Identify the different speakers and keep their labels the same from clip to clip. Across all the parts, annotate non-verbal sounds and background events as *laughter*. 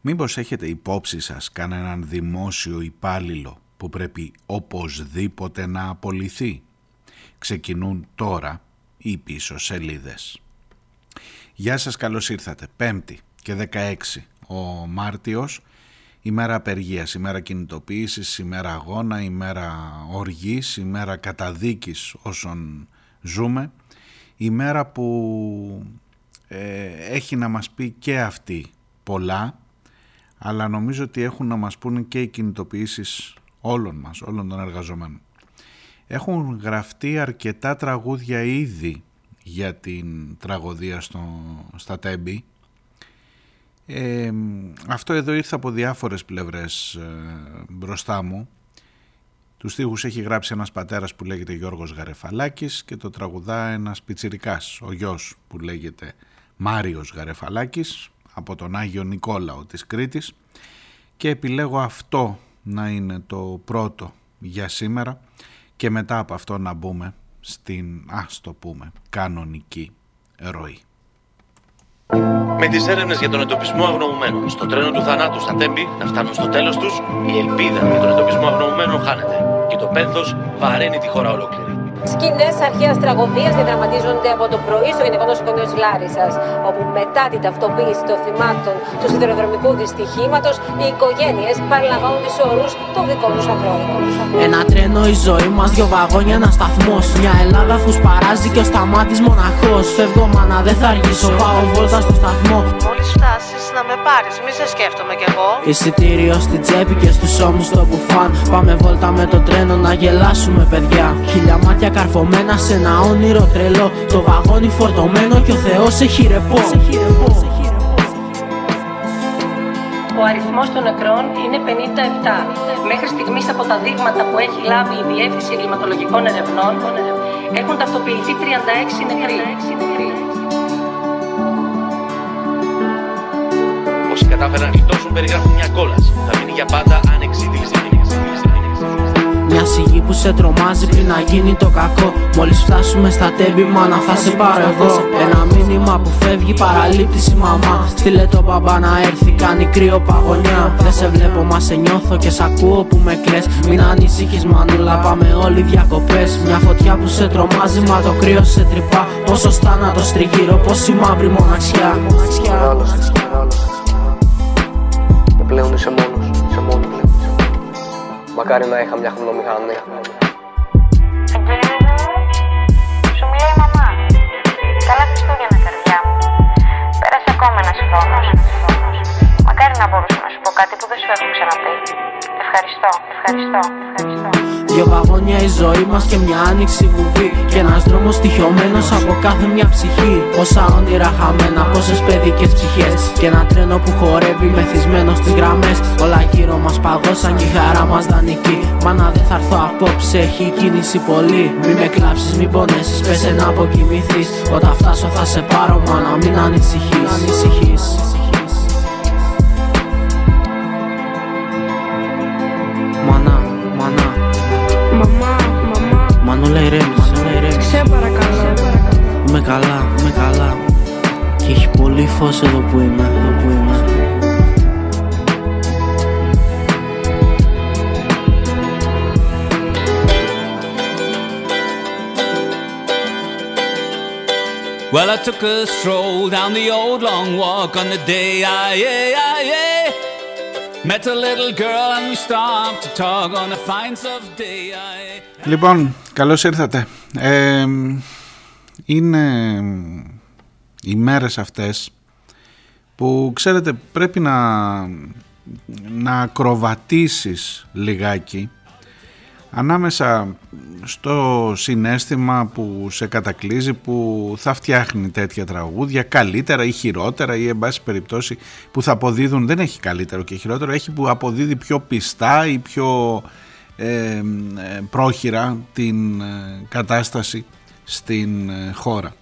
Speaker 1: Μήπως έχετε υπόψη σας κανέναν δημόσιο υπάλληλο που πρέπει οπωσδήποτε να απολυθεί; Ξεκινούν τώρα οι πίσω σελίδες. Γεια σας, καλώς ήρθατε. Πέμπτη και 16 ο Μάρτιος, ημέρα απεργίας, ημέρα κινητοποίησης, ημέρα αγώνα, ημέρα οργής, ημέρα καταδίκης όσων ζούμε, ημέρα που ε, έχει να μας πει και αυτή πολλά, αλλά νομίζω ότι έχουν να μας πούνε και οι κινητοποιήσεις όλων μας, όλων των εργαζομένων. Έχουν γραφτεί αρκετά τραγούδια ήδη για την τραγωδία στο, στα Τέμπη. Ε, αυτό εδώ ήρθε από διάφορες πλευρές ε, μπροστά μου. Τους στίχους έχει γράψει ένας πατέρας που λέγεται Γιώργος Γαρεφαλάκης και το τραγουδά ένας πιτσιρικάς, ο γιος που λέγεται Μάριος Γαρεφαλάκης από τον Άγιο Νικόλαο της Κρήτης και επιλέγω αυτό να είναι το πρώτο για σήμερα και μετά από αυτό να μπούμε στην, ας το πούμε, κανονική ροή.
Speaker 2: Με τις έρευνες για τον εντοπισμό αγνοωμένων στο τρένο του θανάτου στα Τέμπη να φτάνουν στο τέλος τους, η ελπίδα για τον εντοπισμό αγνοωμένων χάνεται και το πένθος βαραίνει τη χώρα ολόκληρη.
Speaker 3: Σκηνές αρχαίας τραγωδίας διαδραματίζονται από το πρωί στο Γενικό Νοσοκομείο της Λάρισας, όπου μετά την ταυτοποίηση των θυμάτων του σιδηροδρομικού δυστυχήματος, οι οικογένειες παραλαμβάνουν του όρου των δικών τους ανθρώπων.
Speaker 4: Ένα τρένο η ζωή μας, δυο βαγόνια, ένα σταθμός. Μια Ελλάδα που σπαράζει και ο σταμάτης μοναχός. Φεύγω, μάνα, δεν θα αργήσω. Πάω βόλτα στο σταθμό.
Speaker 5: Μόλις φτάσει να με πάρεις, μη σε σκέφτομαι κι εγώ.
Speaker 4: Εισιτήριο στην τσέπη και στους ώμους το μπουφάν. Πάμε βόλτα με το τρένο να γελάσουμε, παιδιά. Χιλιά μάτια καρφωμένα σε ένα όνειρο τρελό. Το βαγόνι φορτωμένο και ο Θεός έχει ρεπό.
Speaker 6: Ο αριθμός των νεκρών είναι 57. Μέχρι στιγμής από τα δείγματα που έχει λάβει η Διεύθυνση Εγκληματολογικών Ερευνών έχουν ταυτοποιηθεί 36 νεκροί.
Speaker 2: Όσοι κατάφεραν να γλιτώσουν περιγράφουν μια κόλαση. Θα μείνει για πάντα ανεξίτηλη στην
Speaker 4: Μια σιγή που σε τρομάζει πριν να γίνει το κακό. Μόλις φτάσουμε στα τέμπη, μάνα θα σε πάρω εγώ. Ένα μήνυμα που φεύγει, παραλήπτηση μαμά. Στείλε το μπαμπά να έρθει, κάνει κρύο παγωνιά. Δεν σε βλέπω, μα σε νιώθω και σ' ακούω που με κλε. Μην ανησυχείς, μανούλα, πάμε όλοι διακοπές. Μια φωτιά που σε τρομάζει, μα το κρύο σε τρυπά. Πόσο θάνατο τριγύρω, πόση μαύρη μοναξιά.
Speaker 7: Μεγάλος, μεγάλος. Και πλέον είσαι μόνος, είσαι μόνος. Μακάρι να είχα μια χρονομηχανή.
Speaker 8: Αγγελίδα, σου μιλάει η μαμά. Καλά Χριστούγεννα, καρδιά μου. Πέρασε ακόμα ένας χρόνος. Μακάρι να μπορούσα να σου πω κάτι που δεν σου έχω ξαναπεί. Ευχαριστώ, ευχαριστώ, ευχαριστώ.
Speaker 4: Δυο βαγόνια η ζωή μας και μια άνοιξη βουβή Και ένας δρόμος στοιχειωμένος από κάθε μια ψυχή. Πόσα όνειρα χαμένα, πόσες παιδικές ψυχές. Και ένα τρένο που χορεύει μεθυσμένο στις γραμμές. Όλα γύρω μας παγώσαν και η χαρά μας δανεική. Μάνα δεν θα έρθω απόψε, έχει κίνηση πολύ. Μη με κλάψεις, μην πονέσεις, πέσε να αποκοιμηθείς. Όταν φτάσω θα σε πάρω μάνα, μην ανησυχείς, πολύ φως εδώ που είμαι, εδώ που είμαι
Speaker 9: Well, I took a stroll down the old long walk on the day I, I, I met a little girl and we stopped to talk on the finds of day. I,
Speaker 1: Λοιπόν, καλώς ήρθατε. Ε, είναι οι μέρες αυτές που ξέρετε πρέπει να, να ακροβατήσεις λιγάκι ανάμεσα στο συνέστημα που σε κατακλείζει που θα φτιάχνει τέτοια τραγούδια καλύτερα ή χειρότερα ή εν πάση περιπτώσει που θα αποδίδουν δεν έχει καλύτερο και χειρότερο έχει που αποδίδει πιο πιστά ή πιο ε, ε, πρόχειρα την ε, κατάσταση στην ε, χώρα.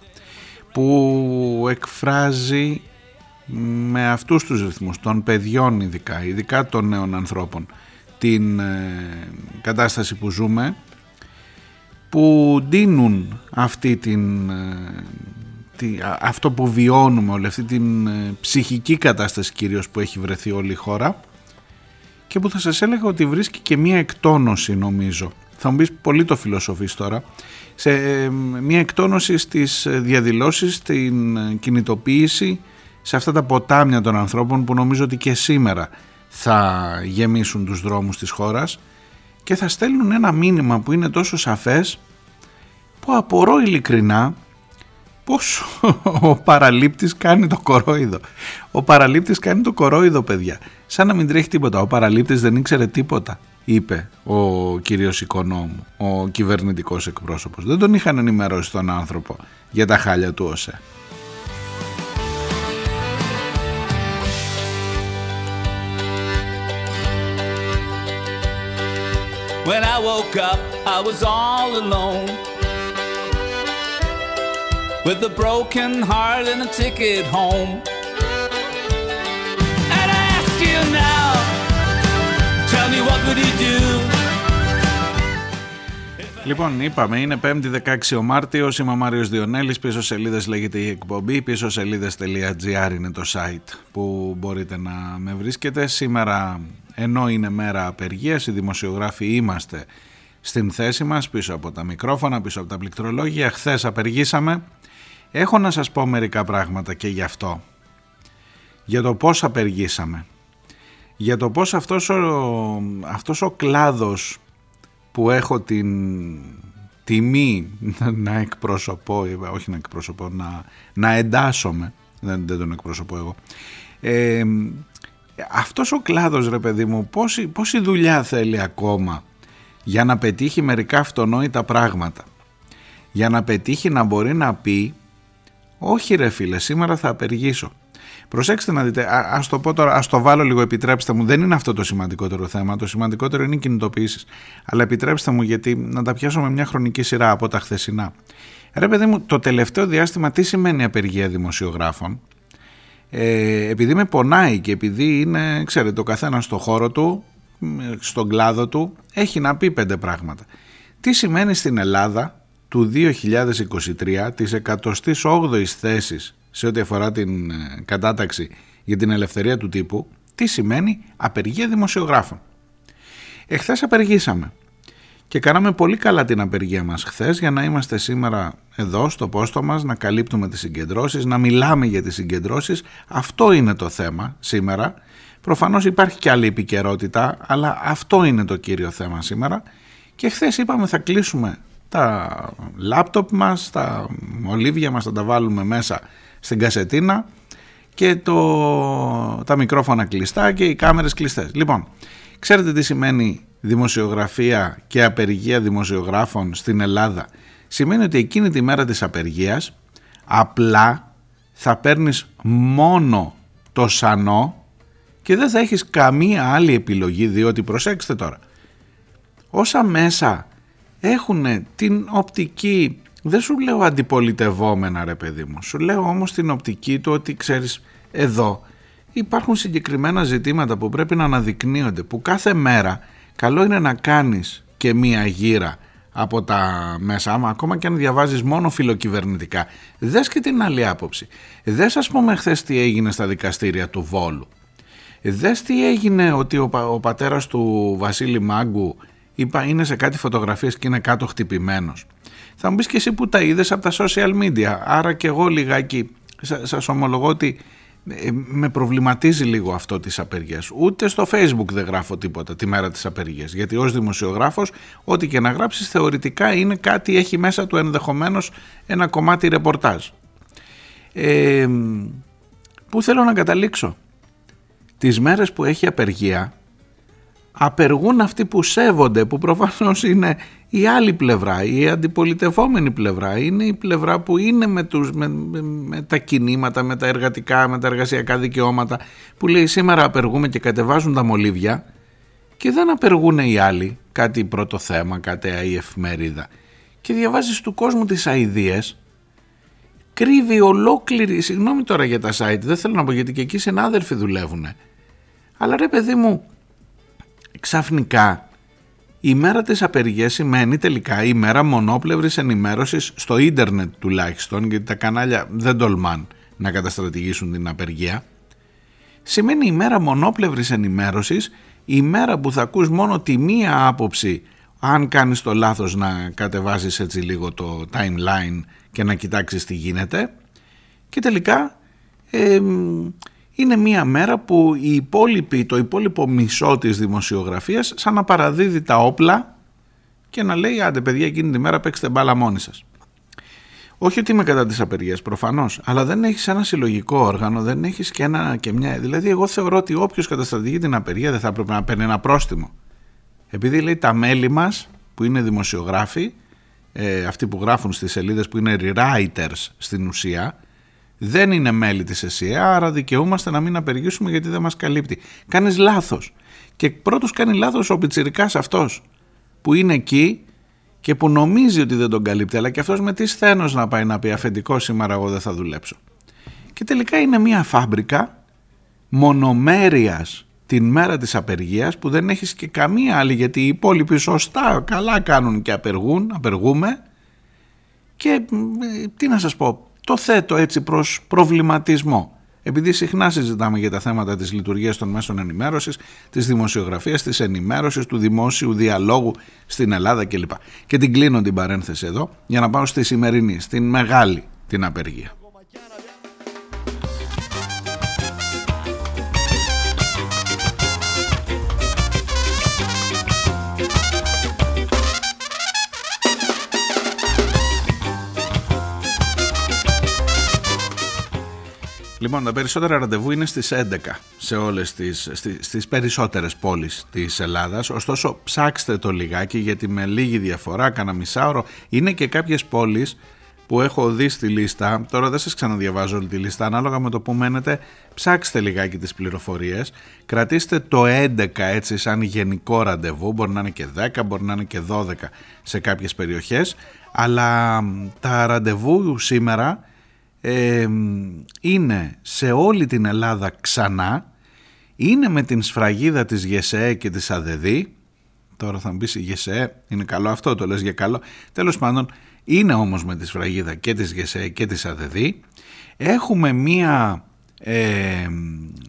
Speaker 1: Που εκφράζει με αυτούς τους ρυθμούς των παιδιών ειδικά, ειδικά των νέων ανθρώπων την ε, κατάσταση που ζούμε που ντύνουν αυτή την ε, αυτό που βιώνουμε, όλη αυτή την ε, ψυχική κατάσταση κυρίως που έχει βρεθεί όλη η χώρα και που θα σας έλεγα ότι βρίσκει και μία εκτόνωση νομίζω. Θα μου πεις πολύ το φιλοσοφείς τώρα. Σε ε, μία εκτόνωση στις διαδηλώσεις, στην κινητοποίηση, σε αυτά τα ποτάμια των ανθρώπων που νομίζω ότι και σήμερα θα γεμίσουν τους δρόμους της χώρας και θα στέλνουν ένα μήνυμα που είναι τόσο σαφές που απορώ ειλικρινά πώς *laughs* ο παραλήπτης κάνει το κορόιδο. Ο παραλήπτης κάνει το κορόιδο παιδιά. Σαν να μην τρέχει τίποτα. Ο παραλήπτης δεν ήξερε τίποτα είπε ο κύριος Οικονόμου, ο κυβερνητικός εκπρόσωπος. Δεν τον είχαν ενημερώσει τον άνθρωπο για τα χάλια του ΟΣΕ. When I woke up, I was all alone. With a broken heart and a ticket home. And I ask you now, tell me what would he do? Λοιπόν, είπαμε, είναι 5η 16 ο Μάρτιος. Είμαι ο Μάριος Διονέλης. Πίσω σελίδες λέγεται η εκπομπή. Πίσω σελίδε.gr είναι το site που μπορείτε να με βρίσκετε. Σήμερα ενώ είναι μέρα απεργίας, οι δημοσιογράφοι είμαστε στην θέση μας, πίσω από τα μικρόφωνα, πίσω από τα πληκτρολόγια. Χθες απεργήσαμε. Έχω να σας πω μερικά πράγματα και γι' αυτό. Για το πώς απεργήσαμε. Για το πώς αυτός ο, αυτός ο κλάδος που έχω την τιμή να εκπροσωπώ, όχι να εκπροσωπώ, να, να εντάσσομαι, δεν, δεν τον εκπροσωπώ εγώ, ε, αυτός ο κλάδος ρε παιδί μου πόση, πόση δουλειά θέλει ακόμα για να πετύχει μερικά αυτονόητα πράγματα; Για να πετύχει να μπορεί να πει όχι ρε φίλε σήμερα θα απεργήσω Προσέξτε να δείτε, α ας το πω τώρα, ας το βάλω λίγο, επιτρέψτε μου. Δεν είναι αυτό το σημαντικότερο θέμα. Το σημαντικότερο είναι οι κινητοποιήσεις. Αλλά επιτρέψτε μου, γιατί να τα πιάσω με μια χρονική σειρά από τα χθεσινά. Ρε παιδί μου, το τελευταίο διάστημα τι σημαίνει απεργία δημοσιογράφων; Ε, επειδή με πονάει και επειδή είναι, ξέρετε, ο καθένας στο χώρο του, στον κλάδο του, έχει να πει πέντε πράγματα. Τι σημαίνει στην Ελλάδα του 2023 της 108ης θέσης σε ό,τι αφορά την ε, κατάταξη για την ελευθερία του τύπου, τι σημαίνει απεργία δημοσιογράφων. Εχθές απεργήσαμε. Και κάναμε πολύ καλά την απεργία μας χθες για να είμαστε σήμερα εδώ στο πόστο μας, να καλύπτουμε τις συγκεντρώσεις, να μιλάμε για τις συγκεντρώσεις. Αυτό είναι το θέμα σήμερα. Προφανώς υπάρχει και άλλη επικαιρότητα, αλλά αυτό είναι το κύριο θέμα σήμερα. Και χθες είπαμε θα κλείσουμε τα λάπτοπ μας, τα ολίβια μας θα τα βάλουμε μέσα στην κασετίνα και το, τα μικρόφωνα κλειστά και οι κάμερες κλειστές. Λοιπόν, ξέρετε τι σημαίνει δημοσιογραφία και απεργία δημοσιογράφων στην Ελλάδα; Σημαίνει ότι εκείνη τη μέρα της απεργίας απλά θα παίρνεις μόνο το σανό και δεν θα έχεις καμία άλλη επιλογή διότι προσέξτε τώρα όσα μέσα έχουν την οπτική δεν σου λέω αντιπολιτευόμενα ρε παιδί μου σου λέω όμως την οπτική του ότι ξέρεις εδώ υπάρχουν συγκεκριμένα ζητήματα που πρέπει να αναδεικνύονται που κάθε μέρα καλό είναι να κάνεις και μία γύρα από τα μέσα, άμα ακόμα και αν διαβάζεις μόνο φιλοκυβερνητικά. Δες και την άλλη άποψη. Δες ας πούμε χθες τι έγινε στα δικαστήρια του Βόλου. Δες τι έγινε ότι ο, ο πατέρας του Βασίλη Μάγκου είπα, είναι σε κάτι φωτογραφίες και είναι κάτω χτυπημένος. Θα μου πεις και εσύ που τα είδες από τα social media, άρα και εγώ λιγάκι σας ομολογώ ότι ε, με προβληματίζει λίγο αυτό της απεργίας. Ούτε στο facebook δεν γράφω τίποτα τη μέρα της απεργίας. Γιατί ως δημοσιογράφος ό,τι και να γράψεις θεωρητικά είναι κάτι, έχει μέσα του ενδεχομένως ένα κομμάτι ρεπορτάζ. Ε, πού θέλω να καταλήξω; Τις μέρες που έχει απεργία απεργούν αυτοί που σέβονται, που προφανώς είναι η άλλη πλευρά, η αντιπολιτευόμενη πλευρά, είναι η πλευρά που είναι με, τους, με, με, τα κινήματα, με τα εργατικά, με τα εργασιακά δικαιώματα, που λέει σήμερα απεργούμε και κατεβάζουν τα μολύβια και δεν απεργούν οι άλλοι, κάτι πρώτο θέμα, κάτι η εφημερίδα. Και διαβάζεις του κόσμου τις αηδίες, κρύβει ολόκληρη, συγγνώμη τώρα για τα site, δεν θέλω να πω γιατί και εκεί συνάδελφοι δουλεύουν. Αλλά ρε παιδί μου, ξαφνικά η μέρα της απεργίας σημαίνει τελικά η μέρα μονόπλευρης ενημέρωσης στο ίντερνετ τουλάχιστον γιατί τα κανάλια δεν τολμάν να καταστρατηγήσουν την απεργία. Σημαίνει η μέρα μονόπλευρης ενημέρωσης η μέρα που θα ακούς μόνο τη μία άποψη αν κάνεις το λάθος να κατεβάσεις έτσι λίγο το timeline και να κοιτάξεις τι γίνεται. Και τελικά είναι μια μέρα που η υπόλοιπη, το υπόλοιπο μισό της δημοσιογραφίας σαν να παραδίδει τα όπλα και να λέει άντε παιδιά εκείνη τη μέρα παίξτε μπάλα μόνοι σας. Όχι ότι είμαι κατά τις απεργίες προφανώς, αλλά δεν έχεις ένα συλλογικό όργανο, δεν έχεις και, ένα, και μια... Δηλαδή εγώ θεωρώ ότι όποιος καταστρατηγεί την απεργία δεν θα έπρεπε να παίρνει ένα πρόστιμο. Επειδή λέει τα μέλη μας που είναι δημοσιογράφοι, ε, αυτοί που γράφουν στις σελίδες που είναι rewriters στην ουσία, δεν είναι μέλη της ΕΣΥΑ, άρα δικαιούμαστε να μην απεργήσουμε γιατί δεν μας καλύπτει. Κάνεις λάθος. Και πρώτος κάνει λάθος ο πιτσιρικάς αυτός που είναι εκεί και που νομίζει ότι δεν τον καλύπτει, αλλά και αυτός με τι σθένος να πάει να πει αφεντικό σήμερα εγώ δεν θα δουλέψω. Και τελικά είναι μια φάμπρικα μονομέρειας την μέρα της απεργίας που δεν έχεις και καμία άλλη γιατί οι υπόλοιποι σωστά καλά κάνουν και απεργούν, απεργούμε και ε, τι να σας πω, το θέτω έτσι προς προβληματισμό. Επειδή συχνά συζητάμε για τα θέματα της λειτουργίας των μέσων ενημέρωσης, της δημοσιογραφίας, της ενημέρωσης, του δημόσιου διαλόγου στην Ελλάδα κλπ. Και την κλείνω την παρένθεση εδώ για να πάω στη σημερινή, στην μεγάλη την απεργία. Λοιπόν, τα περισσότερα ραντεβού είναι στις 11 σε όλες τις, στις, στις περισσότερες πόλεις της Ελλάδας. Ωστόσο, ψάξτε το λιγάκι γιατί με λίγη διαφορά, κάνα μισάωρο, είναι και κάποιες πόλεις που έχω δει στη λίστα, τώρα δεν σας ξαναδιαβάζω όλη τη λίστα, ανάλογα με το που μένετε, ψάξτε λιγάκι τις πληροφορίες, κρατήστε το 11 έτσι σαν γενικό ραντεβού, μπορεί να είναι και 10, μπορεί να είναι και 12 σε κάποιες περιοχές, αλλά τα ραντεβού σήμερα είναι σε όλη την Ελλάδα ξανά, είναι με την σφραγίδα της ΓΕΣΕΕ και της ΑΔΕΔΗ, τώρα θα μου πεις η ΓΕΣΕΕ είναι καλό αυτό, το λες για καλό, τέλος πάντων είναι όμως με τη σφραγίδα και της ΓΕΣΕΕ και της ΑΔΕΔΗ, έχουμε μία ε,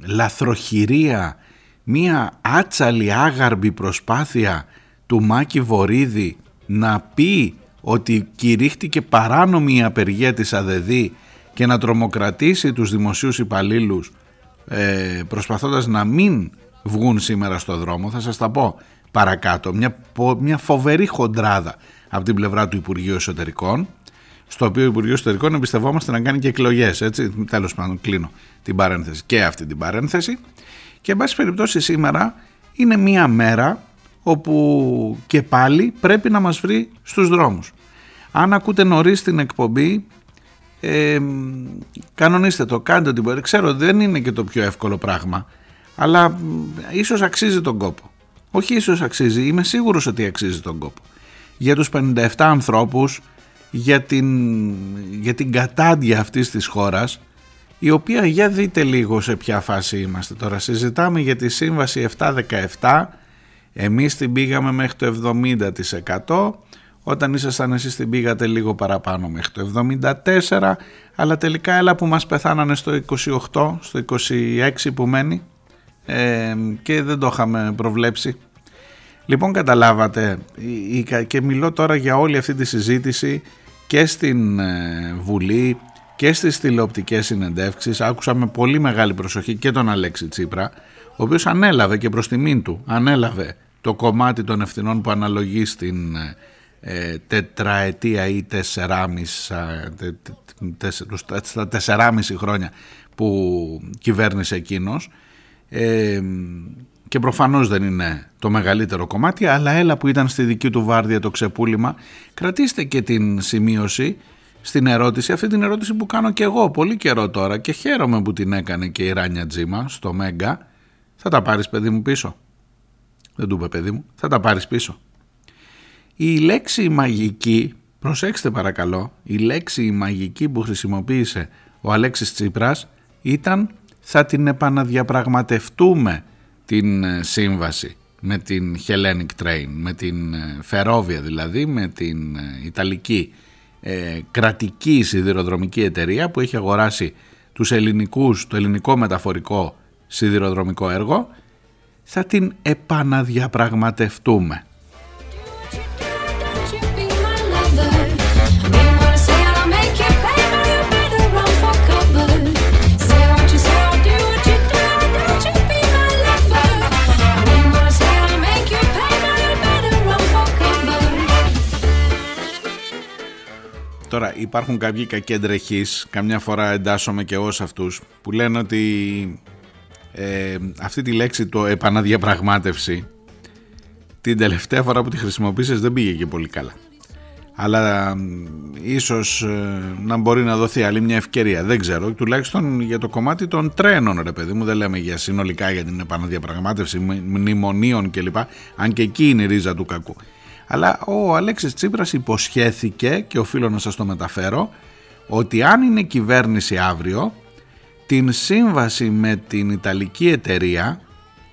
Speaker 1: λαθροχειρία, μία άτσαλη άγαρμπη προσπάθεια του Μάκη Βορύδη να πει ότι κηρύχτηκε παράνομη η απεργία της ΑΔΕΔΗ και να τρομοκρατήσει τους δημοσίους υπαλλήλους ε, προσπαθώντας να μην βγουν σήμερα στο δρόμο, θα σας τα πω παρακάτω, μια, μια φοβερή χοντράδα από την πλευρά του Υπουργείου Εσωτερικών, στο οποίο ο Υπουργείο Εσωτερικών εμπιστευόμαστε να κάνει και εκλογές. Τέλος πάντων, κλείνω την παρένθεση και αυτή την παρένθεση. Και, εν πάση περιπτώσει, σήμερα είναι μία μέρα όπου και πάλι πρέπει να μας βρει στους δρόμους. Αν ακούτε νωρίς την εκπομπή, ε, κανονίστε το, κάντε ό,τι μπορείτε. Ξέρω δεν είναι και το πιο εύκολο πράγμα, αλλά ίσως αξίζει τον κόπο. Όχι ίσως αξίζει, είμαι σίγουρος ότι αξίζει τον κόπο. Για τους 57 ανθρώπους, για την, για την κατάντια αυτής της χώρας, η οποία για δείτε λίγο σε ποια φάση είμαστε τώρα. Συζητάμε για τη σύμβαση 717, εμείς την πήγαμε μέχρι το 70%, όταν ήσασταν εσείς την πήγατε λίγο παραπάνω μέχρι το 74 αλλά τελικά έλα που μας πεθάνανε στο 28, στο 26 που μένει ε, και δεν το είχαμε προβλέψει. Λοιπόν καταλάβατε και μιλώ τώρα για όλη αυτή τη συζήτηση και στην ε, Βουλή και στις τηλεοπτικές συνεντεύξεις άκουσα με πολύ μεγάλη προσοχή και τον Αλέξη Τσίπρα ο οποίος ανέλαβε και προς τιμήν του ανέλαβε το κομμάτι των ευθυνών που αναλογεί στην ε, ε, τετραετία ή τεσσεράμισα, στα τεσσεράμιση χρόνια που κυβέρνησε εκείνος. Ε, και προφανώς δεν είναι το μεγαλύτερο κομμάτι αλλά έλα που ήταν στη δική του βάρδια το ξεπούλημα. Κρατήστε και την σημείωση στην ερώτηση, αυτή την ερώτηση που κάνω και εγώ πολύ καιρό τώρα και χαίρομαι που την έκανε και η Ράνια Τζίμα στο Μέγκα. Θα τα πάρεις παιδί μου πίσω. Δεν του είπε παιδί μου, θα τα πάρεις πίσω η λέξη μαγική, προσέξτε παρακαλώ, η λέξη μαγική που χρησιμοποίησε ο Αλέξης Τσίπρας ήταν θα την επαναδιαπραγματευτούμε την ε, σύμβαση με την Hellenic Train, με την ε, Φερόβια δηλαδή, με την ε, Ιταλική ε, κρατική σιδηροδρομική εταιρεία που έχει αγοράσει τους ελληνικούς, το ελληνικό μεταφορικό σιδηροδρομικό έργο, θα την επαναδιαπραγματευτούμε. Τώρα υπάρχουν κάποιοι κακέντρεχείς, καμιά φορά εντάσσομαι και εγώ σε αυτούς, που λένε ότι ε, αυτή τη λέξη το επαναδιαπραγμάτευση την τελευταία φορά που τη χρησιμοποίησες δεν πήγε και πολύ καλά. Αλλά ίσως ε, να μπορεί να δοθεί άλλη μια ευκαιρία, δεν ξέρω, τουλάχιστον για το κομμάτι των τρένων ρε παιδί μου, δεν λέμε για συνολικά για την επαναδιαπραγμάτευση μνημονίων κλπ, αν και εκεί είναι η ρίζα του κακού. Αλλά ο Αλέξης Τσίπρας υποσχέθηκε και οφείλω να σας το μεταφέρω ότι αν είναι κυβέρνηση αύριο την σύμβαση με την Ιταλική εταιρεία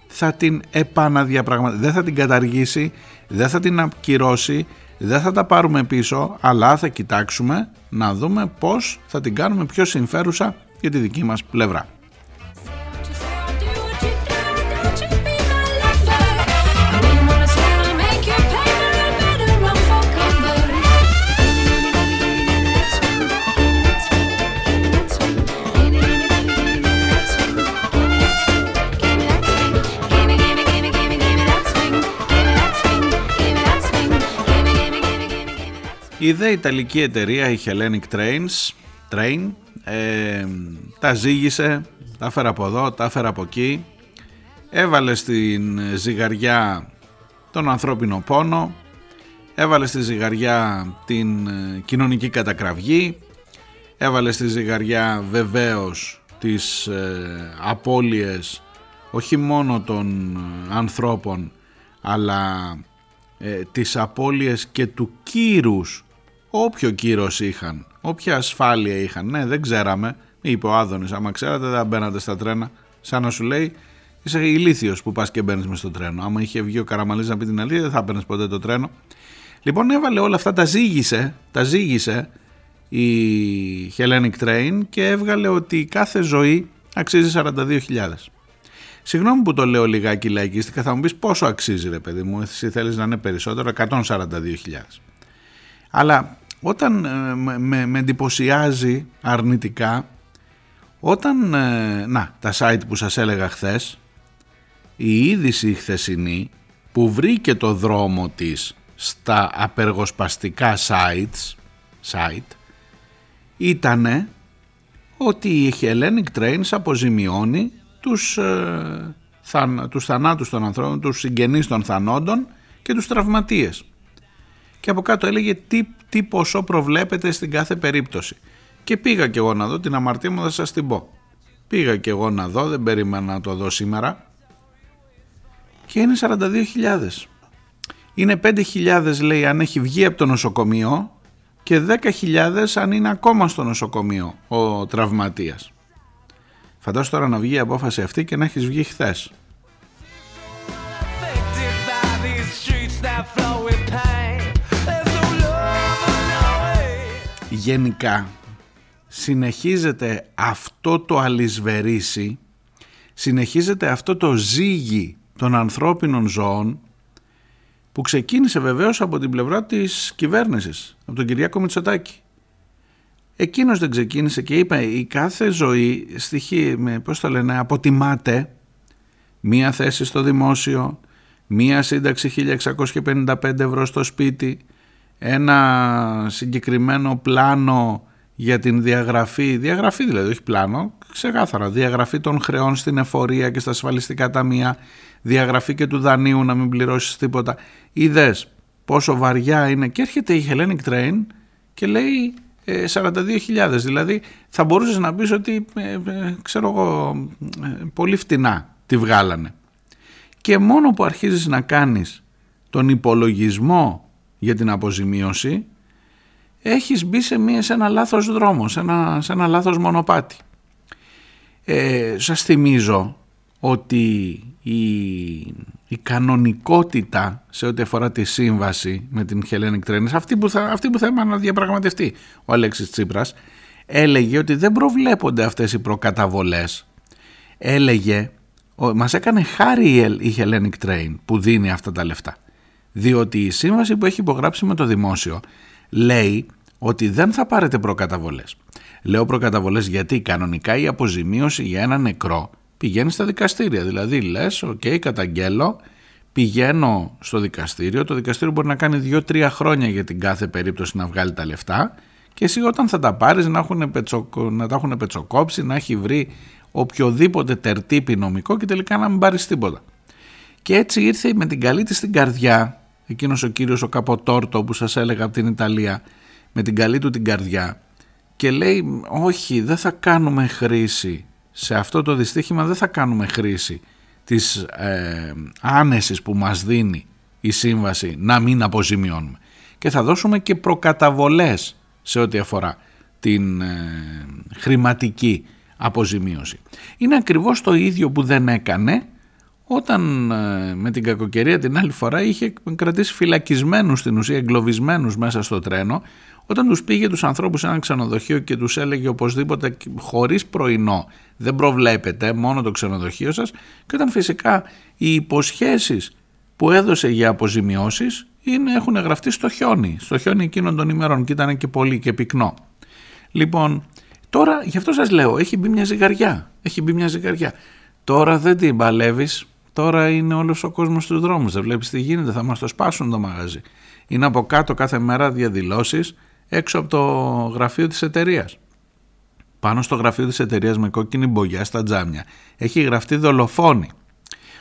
Speaker 1: θα την επαναδιαπραγματεύσει. Δεν θα την καταργήσει, δεν θα την ακυρώσει, δεν θα τα πάρουμε πίσω, αλλά θα κοιτάξουμε να δούμε πώς θα την κάνουμε πιο συμφέρουσα για τη δική μας πλευρά. Η δε Ιταλική εταιρεία, η Hellenic Trains, Train, ε, τα ζήγησε, τα έφερα από εδώ, τα έφερα από εκεί, έβαλε στην ζυγαριά τον ανθρώπινο πόνο, έβαλε στη ζυγαριά την ε, κοινωνική κατακραυγή, έβαλε στη ζυγαριά βεβαίως τις ε, απώλειες όχι μόνο των ανθρώπων αλλά ε, τις απώλειες και του κύρους όποιο κύρος είχαν, όποια ασφάλεια είχαν. Ναι, δεν ξέραμε, είπε ο Άδωνης, άμα ξέρατε δεν μπαίνατε στα τρένα. Σαν να σου λέει, είσαι ηλίθιος που πας και μπαίνεις μες στο τρένο. Άμα είχε βγει ο Καραμαλής να πει την αλήθεια, δεν θα μπαίνεις ποτέ το τρένο. Λοιπόν, έβαλε όλα αυτά, τα ζήγησε, τα ζήγησε η Hellenic Train και έβγαλε ότι κάθε ζωή αξίζει 42.000. Συγγνώμη που το λέω λιγάκι λαϊκίστικα, θα μου πεις πόσο αξίζει ρε παιδί μου, εσύ θέλεις να είναι περισσότερο, 142.000. Αλλά όταν ε, με, με εντυπωσιάζει αρνητικά όταν, ε, να, τα site που σας έλεγα χθες, η είδηση χθεσινή που βρήκε το δρόμο της στα απεργοσπαστικά sites, site, ήτανε ότι η Hellenic Trains αποζημιώνει τους, ε, τους θανάτους των ανθρώπων, τους συγγενείς των θανόντων και τους τραυματίες και από κάτω έλεγε τι, τι ποσό προβλέπεται στην κάθε περίπτωση. Και πήγα και εγώ να δω την αμαρτία μου θα σας την πω. Πήγα και εγώ να δω, δεν περίμενα να το δω σήμερα και είναι 42.000. Είναι 5.000 λέει αν έχει βγει από το νοσοκομείο και 10.000 αν είναι ακόμα στο νοσοκομείο ο τραυματίας. Φαντάσου τώρα να βγει η απόφαση αυτή και να έχεις βγει χθες. Γενικά συνεχίζεται αυτό το αλυσβερίσι, συνεχίζεται αυτό το ζύγι των ανθρώπινων ζώων που ξεκίνησε βεβαίως από την πλευρά της κυβέρνησης, από τον Κυριάκο Μητσοτάκη. Εκείνος δεν ξεκίνησε και είπε η κάθε ζωή στοιχεί, με, πώς το λένε, αποτιμάται μία θέση στο δημόσιο, μία σύνταξη 1655 ευρώ στο σπίτι, ένα συγκεκριμένο πλάνο για την διαγραφή, διαγραφή δηλαδή, όχι πλάνο, ξεκάθαρα, διαγραφή των χρεών στην εφορία και στα ασφαλιστικά ταμεία, διαγραφή και του δανείου να μην πληρώσεις τίποτα. Είδες πόσο βαριά είναι και έρχεται η Hellenic Train και λέει 42.000, ε, δηλαδή θα μπορούσες να πεις ότι, ε, ε, ξέρω εγώ, πολύ φτηνά τη βγάλανε. Και μόνο που αρχίζεις να κάνεις τον υπολογισμό για την αποζημίωση έχεις μπει σε, μία, σε ένα λάθος δρόμο, σε ένα, σε ένα λάθος μονοπάτι. Ε, σας θυμίζω ότι η η κανονικότητα σε ό,τι αφορά τη σύμβαση με την Hellenic Trainers, αυτή που θα, αυτή που θα να διαπραγματευτεί ο Αλέξης Τσίπρας, έλεγε ότι δεν προβλέπονται αυτές οι προκαταβολές. Έλεγε, μας έκανε χάρη η Hellenic Train που δίνει αυτά τα λεφτά. Διότι η σύμβαση που έχει υπογράψει με το δημόσιο λέει ότι δεν θα πάρετε προκαταβολές. Λέω προκαταβολές γιατί κανονικά η αποζημίωση για ένα νεκρό πηγαίνει στα δικαστήρια. Δηλαδή λες, OK, okay, καταγγέλλω, πηγαίνω στο δικαστήριο, το δικαστήριο μπορεί να κάνει 2-3 χρόνια για την κάθε περίπτωση να βγάλει τα λεφτά και εσύ όταν θα τα πάρεις να, έχουν να τα έχουν πετσοκόψει, να έχει βρει οποιοδήποτε τερτίπι νομικό και τελικά να μην πάρεις τίποτα. Και έτσι ήρθε με την καλή του την καρδιά, εκείνος ο κύριος ο Καποτόρτο που σας έλεγα από την Ιταλία, με την καλή του την καρδιά και λέει όχι δεν θα κάνουμε χρήση σε αυτό το δυστύχημα δεν θα κάνουμε χρήση της ε, άνεσης που μας δίνει η σύμβαση να μην αποζημιώνουμε και θα δώσουμε και προκαταβολές σε ό,τι αφορά την ε, χρηματική αποζημίωση. Είναι ακριβώς το ίδιο που δεν έκανε όταν ε, με την κακοκαιρία την άλλη φορά είχε κρατήσει φυλακισμένους στην ουσία εγκλωβισμένους μέσα στο τρένο όταν τους πήγε τους ανθρώπους σε ένα ξενοδοχείο και τους έλεγε οπωσδήποτε χωρίς πρωινό δεν προβλέπετε μόνο το ξενοδοχείο σας και όταν φυσικά οι υποσχέσεις που έδωσε για αποζημιώσεις είναι, έχουν γραφτεί στο χιόνι, στο χιόνι εκείνων των ημερών και ήταν και πολύ και πυκνό. Λοιπόν, τώρα γι' αυτό σας λέω, έχει μπει μια ζυγαριά, έχει μπει μια ζυγαριά. Τώρα δεν την παλεύεις, τώρα είναι όλος ο κόσμος στους δρόμους, δεν βλέπεις τι γίνεται, θα μας το σπάσουν το μαγαζί. Είναι από κάτω κάθε μέρα διαδηλώσεις έξω από το γραφείο της εταιρείας. Πάνω στο γραφείο της εταιρείας με κόκκινη μπογιά στα τζάμια έχει γραφτεί δολοφόνη.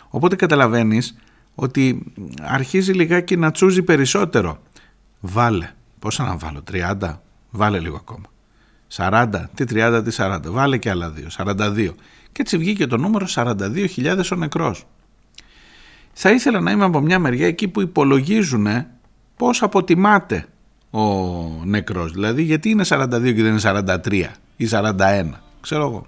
Speaker 1: Οπότε καταλαβαίνεις ότι αρχίζει λιγάκι να τσούζει περισσότερο. Βάλε, πόσα να βάλω, 30, βάλε λίγο ακόμα. 40, τι 30, τι 40, βάλε και άλλα δύο, 42. Και έτσι βγήκε το νούμερο 42.000 ο νεκρός. Θα ήθελα να είμαι από μια μεριά εκεί που υπολογίζουν πώς αποτιμάται ο νεκρός. Δηλαδή γιατί είναι 42 και δεν είναι 43 ή 41. Ξέρω εγώ.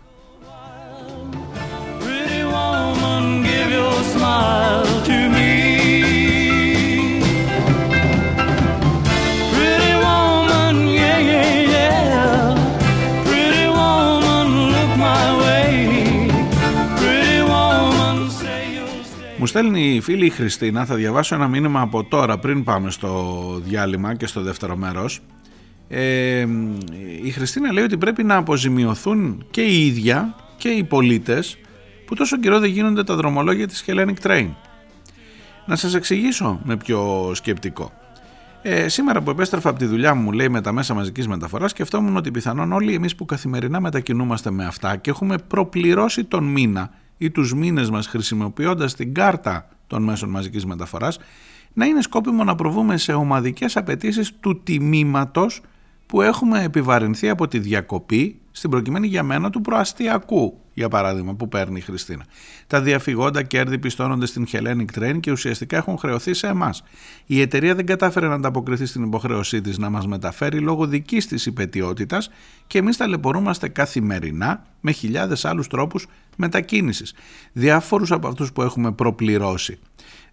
Speaker 1: Μου στέλνει η φίλη η Χριστίνα, θα διαβάσω ένα μήνυμα από τώρα πριν πάμε στο διάλειμμα και στο δεύτερο μέρος. Ε, η Χριστίνα λέει ότι πρέπει να αποζημιωθούν και οι ίδια και οι πολίτες που τόσο καιρό δεν γίνονται τα δρομολόγια της Hellenic Train. Να σας εξηγήσω με πιο σκεπτικό. Ε, σήμερα που επέστρεφα από τη δουλειά μου, λέει με τα μέσα μαζικής μεταφοράς, σκεφτόμουν ότι πιθανόν όλοι εμείς που καθημερινά μετακινούμαστε με αυτά και έχουμε προπληρώσει τον μήνα ή τους μήνες μας χρησιμοποιώντας την κάρτα των μέσων μαζικής μεταφοράς να είναι σκόπιμο να προβούμε σε ομαδικές απαιτήσεις του τιμήματος που έχουμε επιβαρυνθεί από τη διακοπή στην προκειμένη για μένα του προαστιακού, για παράδειγμα, που παίρνει η Χριστίνα. Τα διαφυγόντα κέρδη πιστώνονται στην Hellenic Train και ουσιαστικά έχουν χρεωθεί σε εμάς. Η εταιρεία δεν κατάφερε να ανταποκριθεί στην υποχρέωσή της να μας μεταφέρει λόγω δικής της υπετιότητας και εμείς ταλαιπωρούμαστε καθημερινά με χιλιάδες άλλους τρόπους μετακίνησης. Διάφορους από αυτούς που έχουμε προπληρώσει.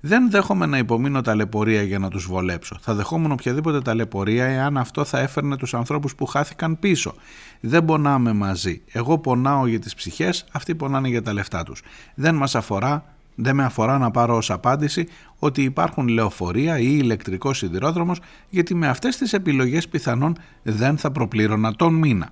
Speaker 1: Δεν δέχομαι να υπομείνω ταλαιπωρία για να τους βολέψω. Θα δεχόμουν οποιαδήποτε ταλαιπωρία εάν αυτό θα έφερνε τους ανθρώπους που χάθηκαν πίσω. Δεν πονάμε μαζί. Εγώ πονάω για τις ψυχές, αυτοί πονάνε για τα λεφτά τους. Δεν μας αφορά, δεν με αφορά να πάρω ως απάντηση ότι υπάρχουν λεωφορεία ή ηλεκτρικός σιδηρόδρομος γιατί με αυτές τις επιλογές πιθανόν δεν θα προπλήρωνα τον μήνα.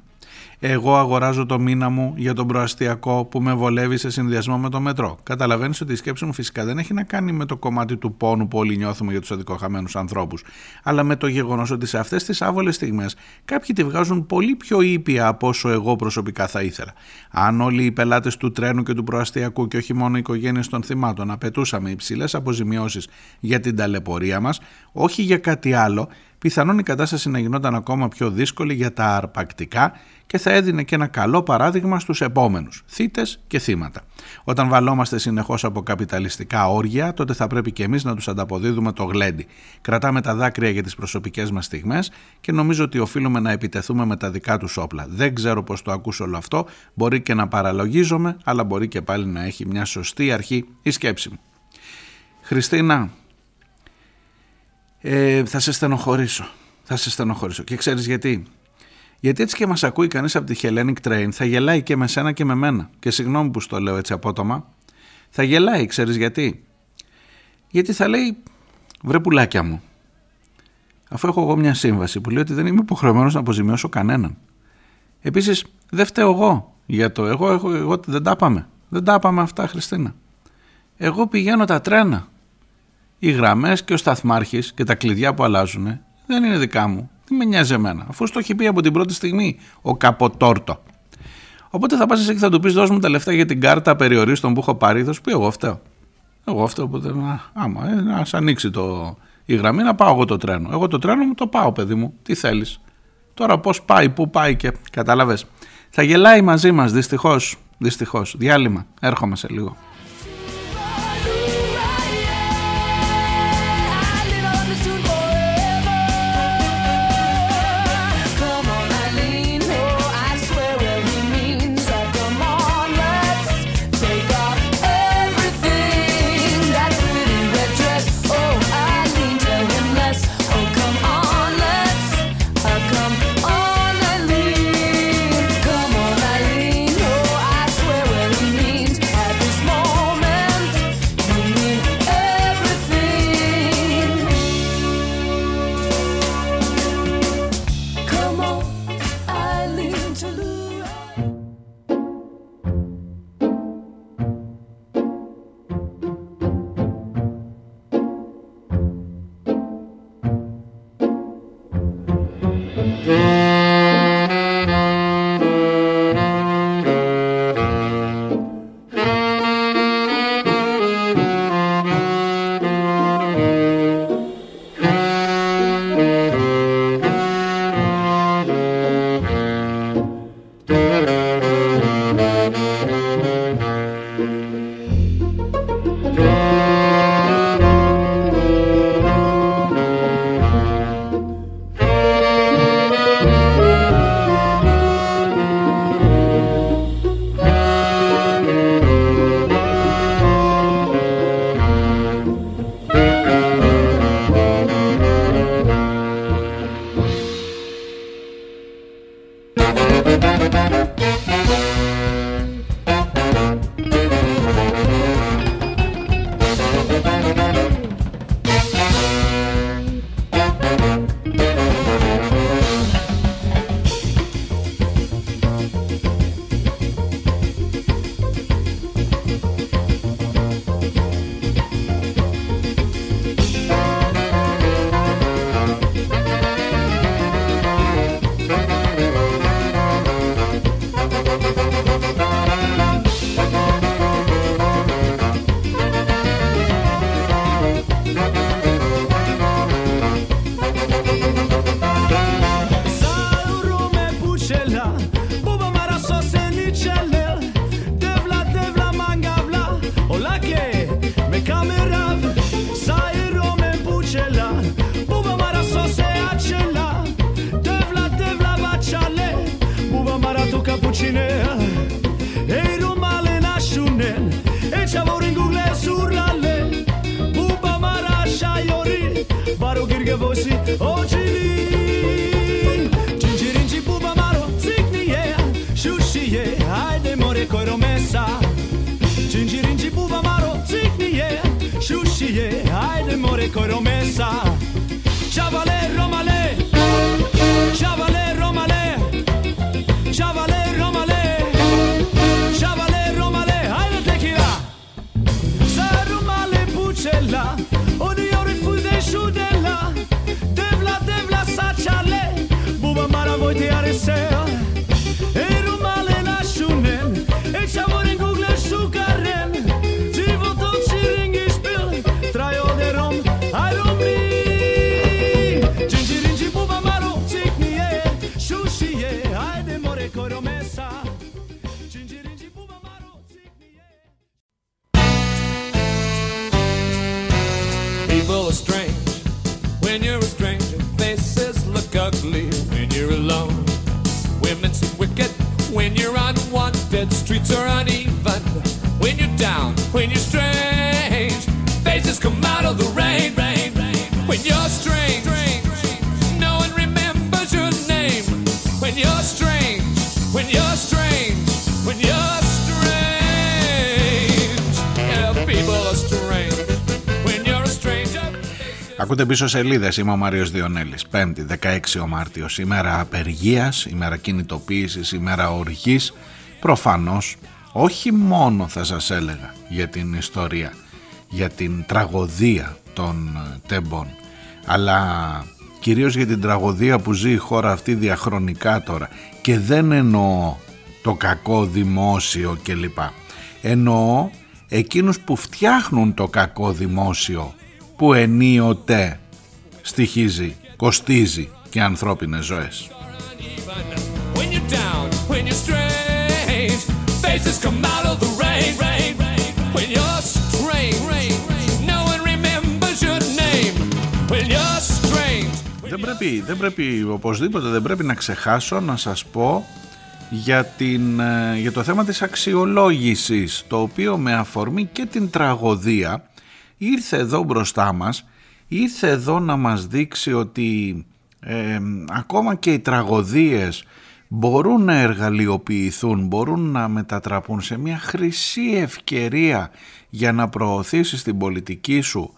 Speaker 1: Εγώ αγοράζω το μήνα μου για τον προαστιακό που με βολεύει σε συνδυασμό με το μετρό. Καταλαβαίνεις ότι η σκέψη μου φυσικά δεν έχει να κάνει με το κομμάτι του πόνου που όλοι νιώθουμε για τους αδικοχαμένους ανθρώπους, αλλά με το γεγονός ότι σε αυτές τις άβολες στιγμές κάποιοι τη βγάζουν πολύ πιο ήπια από όσο εγώ προσωπικά θα ήθελα. Αν όλοι οι πελάτες του τρένου και του προαστιακού και όχι μόνο οι οικογένειες των θυμάτων απαιτούσαμε υψηλές αποζημιώσεις για την ταλαιπωρία μας, όχι για κάτι άλλο, πιθανόν η κατάσταση να γινόταν ακόμα πιο δύσκολη για τα αρπακτικά και θα έδινε και ένα καλό παράδειγμα στους επόμενους, θύτες και θύματα. Όταν βαλόμαστε συνεχώς από καπιταλιστικά όργια, τότε θα πρέπει και εμείς να τους ανταποδίδουμε το γλέντι. Κρατάμε τα δάκρυα για τις προσωπικές μας στιγμές και νομίζω ότι οφείλουμε να επιτεθούμε με τα δικά τους όπλα. Δεν ξέρω πώς το ακούσω όλο αυτό, μπορεί και να παραλογίζομαι, αλλά μπορεί και πάλι να έχει μια σωστή αρχή η σκέψη μου. Χριστίνα, ε, θα σε στενοχωρήσω. Θα σε στενοχωρήσω. Και ξέρεις γιατί; Γιατί έτσι και μας ακούει κανείς από τη Hellenic Train θα γελάει και με σένα και με μένα. Και συγγνώμη που στο λέω έτσι απότομα. Θα γελάει, ξέρεις γιατί; Γιατί θα λέει, βρε πουλάκια μου, αφού έχω εγώ μια σύμβαση που λέει ότι δεν είμαι υποχρεωμένος να αποζημιώσω κανέναν. Επίσης, δεν φταίω εγώ για το. Εγώ, εγώ, εγώ δεν τα πάμε. Δεν τα πάμε αυτά, Χριστίνα. Εγώ πηγαίνω τα τρένα. Οι γραμμές και ο σταθμάρχης και τα κλειδιά που αλλάζουν δεν είναι δικά μου. Τι με νοιάζει εμένα, αφού στο έχει πει από την πρώτη στιγμή ο Καποτόρτο. Οπότε θα πας εσύ και θα του πεις: Δώσ' μου τα λεφτά για την κάρτα περιορίστων που έχω πάρει. Θα σου πει: Εγώ φταίω. Εγώ φταίω. Οπότε, άμα, ε, να ανοίξει το, η γραμμή, να πάω εγώ το τρένο. Εγώ το τρένο μου το πάω, παιδί μου. Τι θέλεις. Τώρα πώς πάει, πού πάει και. Κατάλαβες. Θα γελάει μαζί μας, δυστυχώς. Δυστυχώς. Διάλειμμα. Έρχομαι σε λίγο.
Speaker 10: Kirgevosi Ocilin Cingiringi buba maro Zicnie Șușie ai more coi romesa. Cingiringi buba maro Zicnie Șușie Haide more coi romesa.
Speaker 1: Ceavale romale Ακούτε πίσω σελίδες. Είμαι ο Μάριος Διονέλης. 5η, 16 ο Μάρτιος. ημέρα απεργίας, ημέρα κινητοποίησης, ημέρα οργής. Προφανώς, όχι μόνο θα σας έλεγα για την ιστορία, για την τραγωδία των ε, τεμπών, αλλά κυρίως για την τραγωδία που ζει η χώρα αυτή διαχρονικά τώρα και δεν εννοώ το κακό δημόσιο κλπ. Εννοώ εκείνους που φτιάχνουν το κακό δημόσιο που ενίοτε στοιχίζει, κοστίζει και ανθρώπινες ζωές. Δεν πρέπει, δεν πρέπει, οπωσδήποτε δεν πρέπει να ξεχάσω να σας πω για, την, ε, για το θέμα της αξιολόγησης το οποίο με αφορμή και την τραγωδία ήρθε εδώ μπροστά μας ήρθε εδώ να μας δείξει ότι ε, ακόμα και οι τραγωδίες μπορούν να εργαλειοποιηθούν, μπορούν να μετατραπούν σε μια χρυσή ευκαιρία για να προωθήσεις την πολιτική σου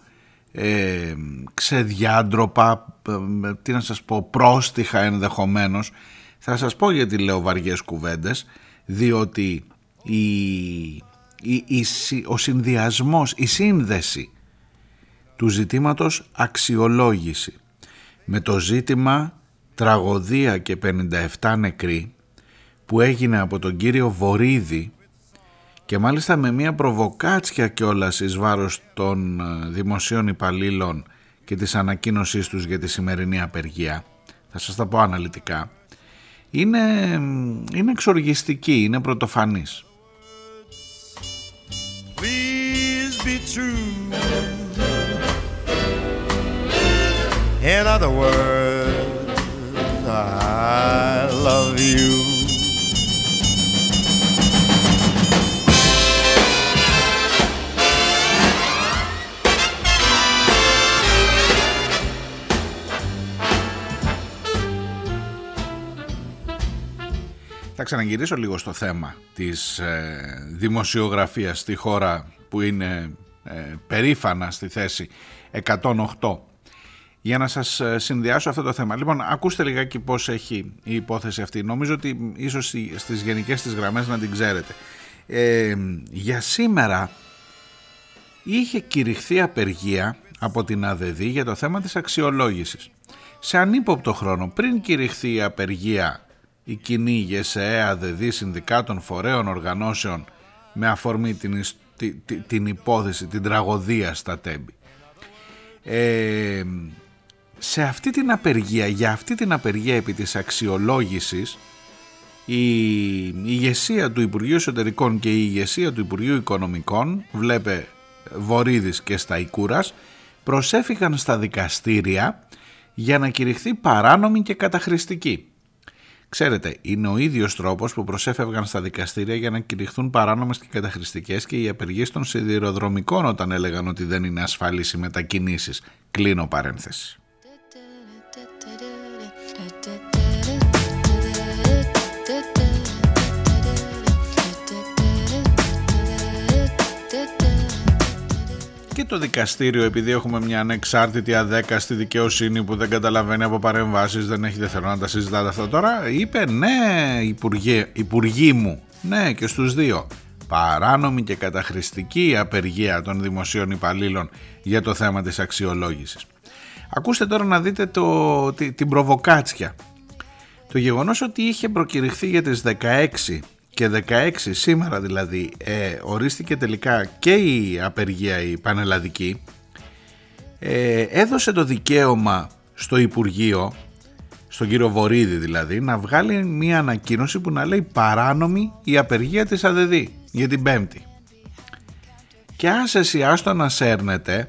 Speaker 1: ε, ξεδιάντροπα, ε, τι να σας πω, πρόστιχα ενδεχομένως. Θα σας πω γιατί λέω βαριές κουβέντες, διότι η, η, η, ο συνδυασμός, η σύνδεση του ζητήματος αξιολόγηση. Με το ζήτημα τραγωδία και 57 νεκροί που έγινε από τον κύριο Βορύδη και μάλιστα με μια προβοκάτσια κιόλας εις βάρος των ε, δημοσίων υπαλλήλων και της ανακοίνωσής τους για τη σημερινή απεργία. Θα σας τα πω αναλυτικά. Είναι, είναι εξοργιστική, είναι πρωτοφανής. Please be true. In other words, I love you. Θα ξαναγυρίσω λίγο στο θέμα της ε, δημοσιογραφίας στη χώρα που είναι ε, περήφανα στη θέση 108 για να σας ε, συνδυάσω αυτό το θέμα. Λοιπόν, ακούστε λιγάκι πώς έχει η υπόθεση αυτή. Νομίζω ότι ίσως στις γενικές της γραμμές να την ξέρετε. Ε, για σήμερα είχε κηρυχθεί απεργία από την ΑΔΔ για το θέμα της αξιολόγησης. Σε ανύποπτο χρόνο, πριν κηρυχθεί η απεργία η κοινή ΓΕΣΕ, ΑΔΔ, συνδικάτων, φορέων, οργανώσεων με αφορμή την, την, υπόθεση, την τραγωδία στα τέμπη. Ε, σε αυτή την απεργία, για αυτή την απεργία επί της αξιολόγησης η ηγεσία του Υπουργείου Εσωτερικών και η ηγεσία του Υπουργείου Οικονομικών, βλέπε Βορύδης και Σταϊκούρας, προσέφηκαν στα δικαστήρια για να κηρυχθεί παράνομη και καταχρηστική. Ξέρετε, είναι ο ίδιος τρόπος που προσέφευγαν στα δικαστήρια για να κηρυχθούν παράνομες και καταχρηστικές και οι απεργίες των σιδηροδρομικών όταν έλεγαν ότι δεν είναι ασφαλείς οι μετακινήσεις. Κλείνω παρένθεση. Και το δικαστήριο επειδή έχουμε μια ανεξάρτητη αδέκαστη δικαιοσύνη που δεν καταλαβαίνει από παρεμβάσεις δεν έχει δεν θέλω να τα συζητάτε αυτά τώρα είπε ναι υπουργέ, υπουργοί μου ναι και στους δύο. Παράνομη και καταχρηστική απεργία των δημοσίων υπαλλήλων για το θέμα της αξιολόγησης ακούστε τώρα να δείτε το, την προβοκάτσια. Το γεγονός ότι είχε προκηρυχθεί για τις 16 και 16 σήμερα δηλαδή ε, ορίστηκε τελικά και η απεργία η πανελλαδική. Ε, έδωσε το δικαίωμα στο Υπουργείο στον κύριο Βορύδη δηλαδή να βγάλει μια ανακοίνωση που να λέει παράνομη η απεργία της ΑΔΔ για την Πέμπτη και άσε εσιάστο να σέρνετε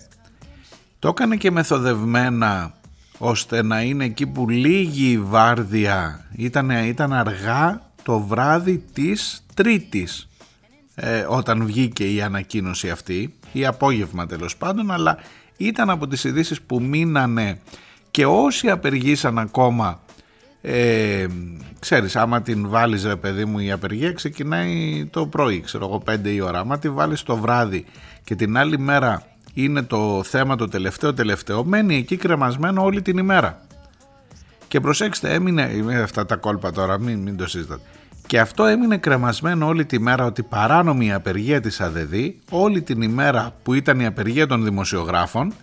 Speaker 1: το έκανε και μεθοδευμένα ώστε να είναι εκεί που λίγη βάρδια ήταν, ήταν αργά το βράδυ της Τρίτης ε, όταν βγήκε η ανακοίνωση αυτή ή απόγευμα τέλος πάντων αλλά ήταν από τις ειδήσεις που μείνανε και όσοι απεργήσαν ακόμα ε, ξέρεις άμα την βάλεις ρε παιδί μου η απεργία ξεκινάει το πρωί ξέρω εγώ 5 η ώρα άμα τη βάλεις το βράδυ και την άλλη μέρα είναι το θέμα το τελευταίο τελευταίο, μένει εκεί κρεμασμένο όλη την ημέρα. Και προσέξτε, έμεινε, αυτά τα κόλπα τώρα, μην, μην το συζητάτε. Και αυτό έμεινε κρεμασμένο όλη τη μέρα ότι παράνομη η απεργία της ΑΔΔ, όλη την ημέρα που ήταν η απεργία των δημοσιογράφων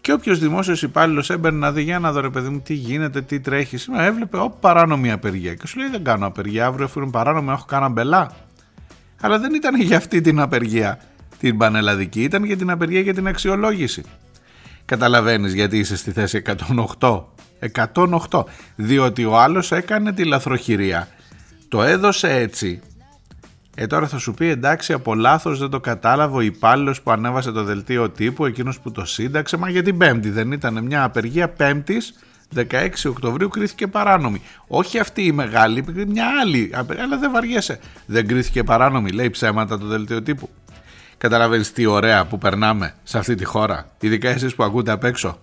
Speaker 1: και όποιος δημόσιος υπάλληλος έμπαινε να δει για να δω ρε παιδί μου τι γίνεται, τι τρέχει. Σήμερα έβλεπε, Ω παράνομη απεργία. Και σου λέει δεν κάνω απεργία. Αύριο αφού είναι παράνομη, έχω κάνα μπελά. Αλλά δεν ήταν για αυτή την απεργία την πανελλαδική, ήταν για την απεργία για την αξιολόγηση. Καταλαβαίνεις γιατί είσαι στη θέση 108. 108. Διότι ο άλλος έκανε τη λαθροχειρία. Το έδωσε έτσι ε, τώρα θα σου πει εντάξει, από λάθος δεν το κατάλαβε ο υπάλληλος που ανέβασε το δελτίο τύπου, εκείνος που το σύνταξε. Μα για την Πέμπτη δεν ήταν μια απεργία Πέμπτης, 16 Οκτωβρίου κρίθηκε παράνομη. Όχι αυτή η μεγάλη, μια άλλη. Αλλά δεν βαριέσαι. Δεν κρίθηκε παράνομη, λέει ψέματα το δελτίο τύπου. Καταλαβαίνεις τι ωραία που περνάμε σε αυτή τη χώρα, ειδικά εσείς που ακούτε απ' έξω.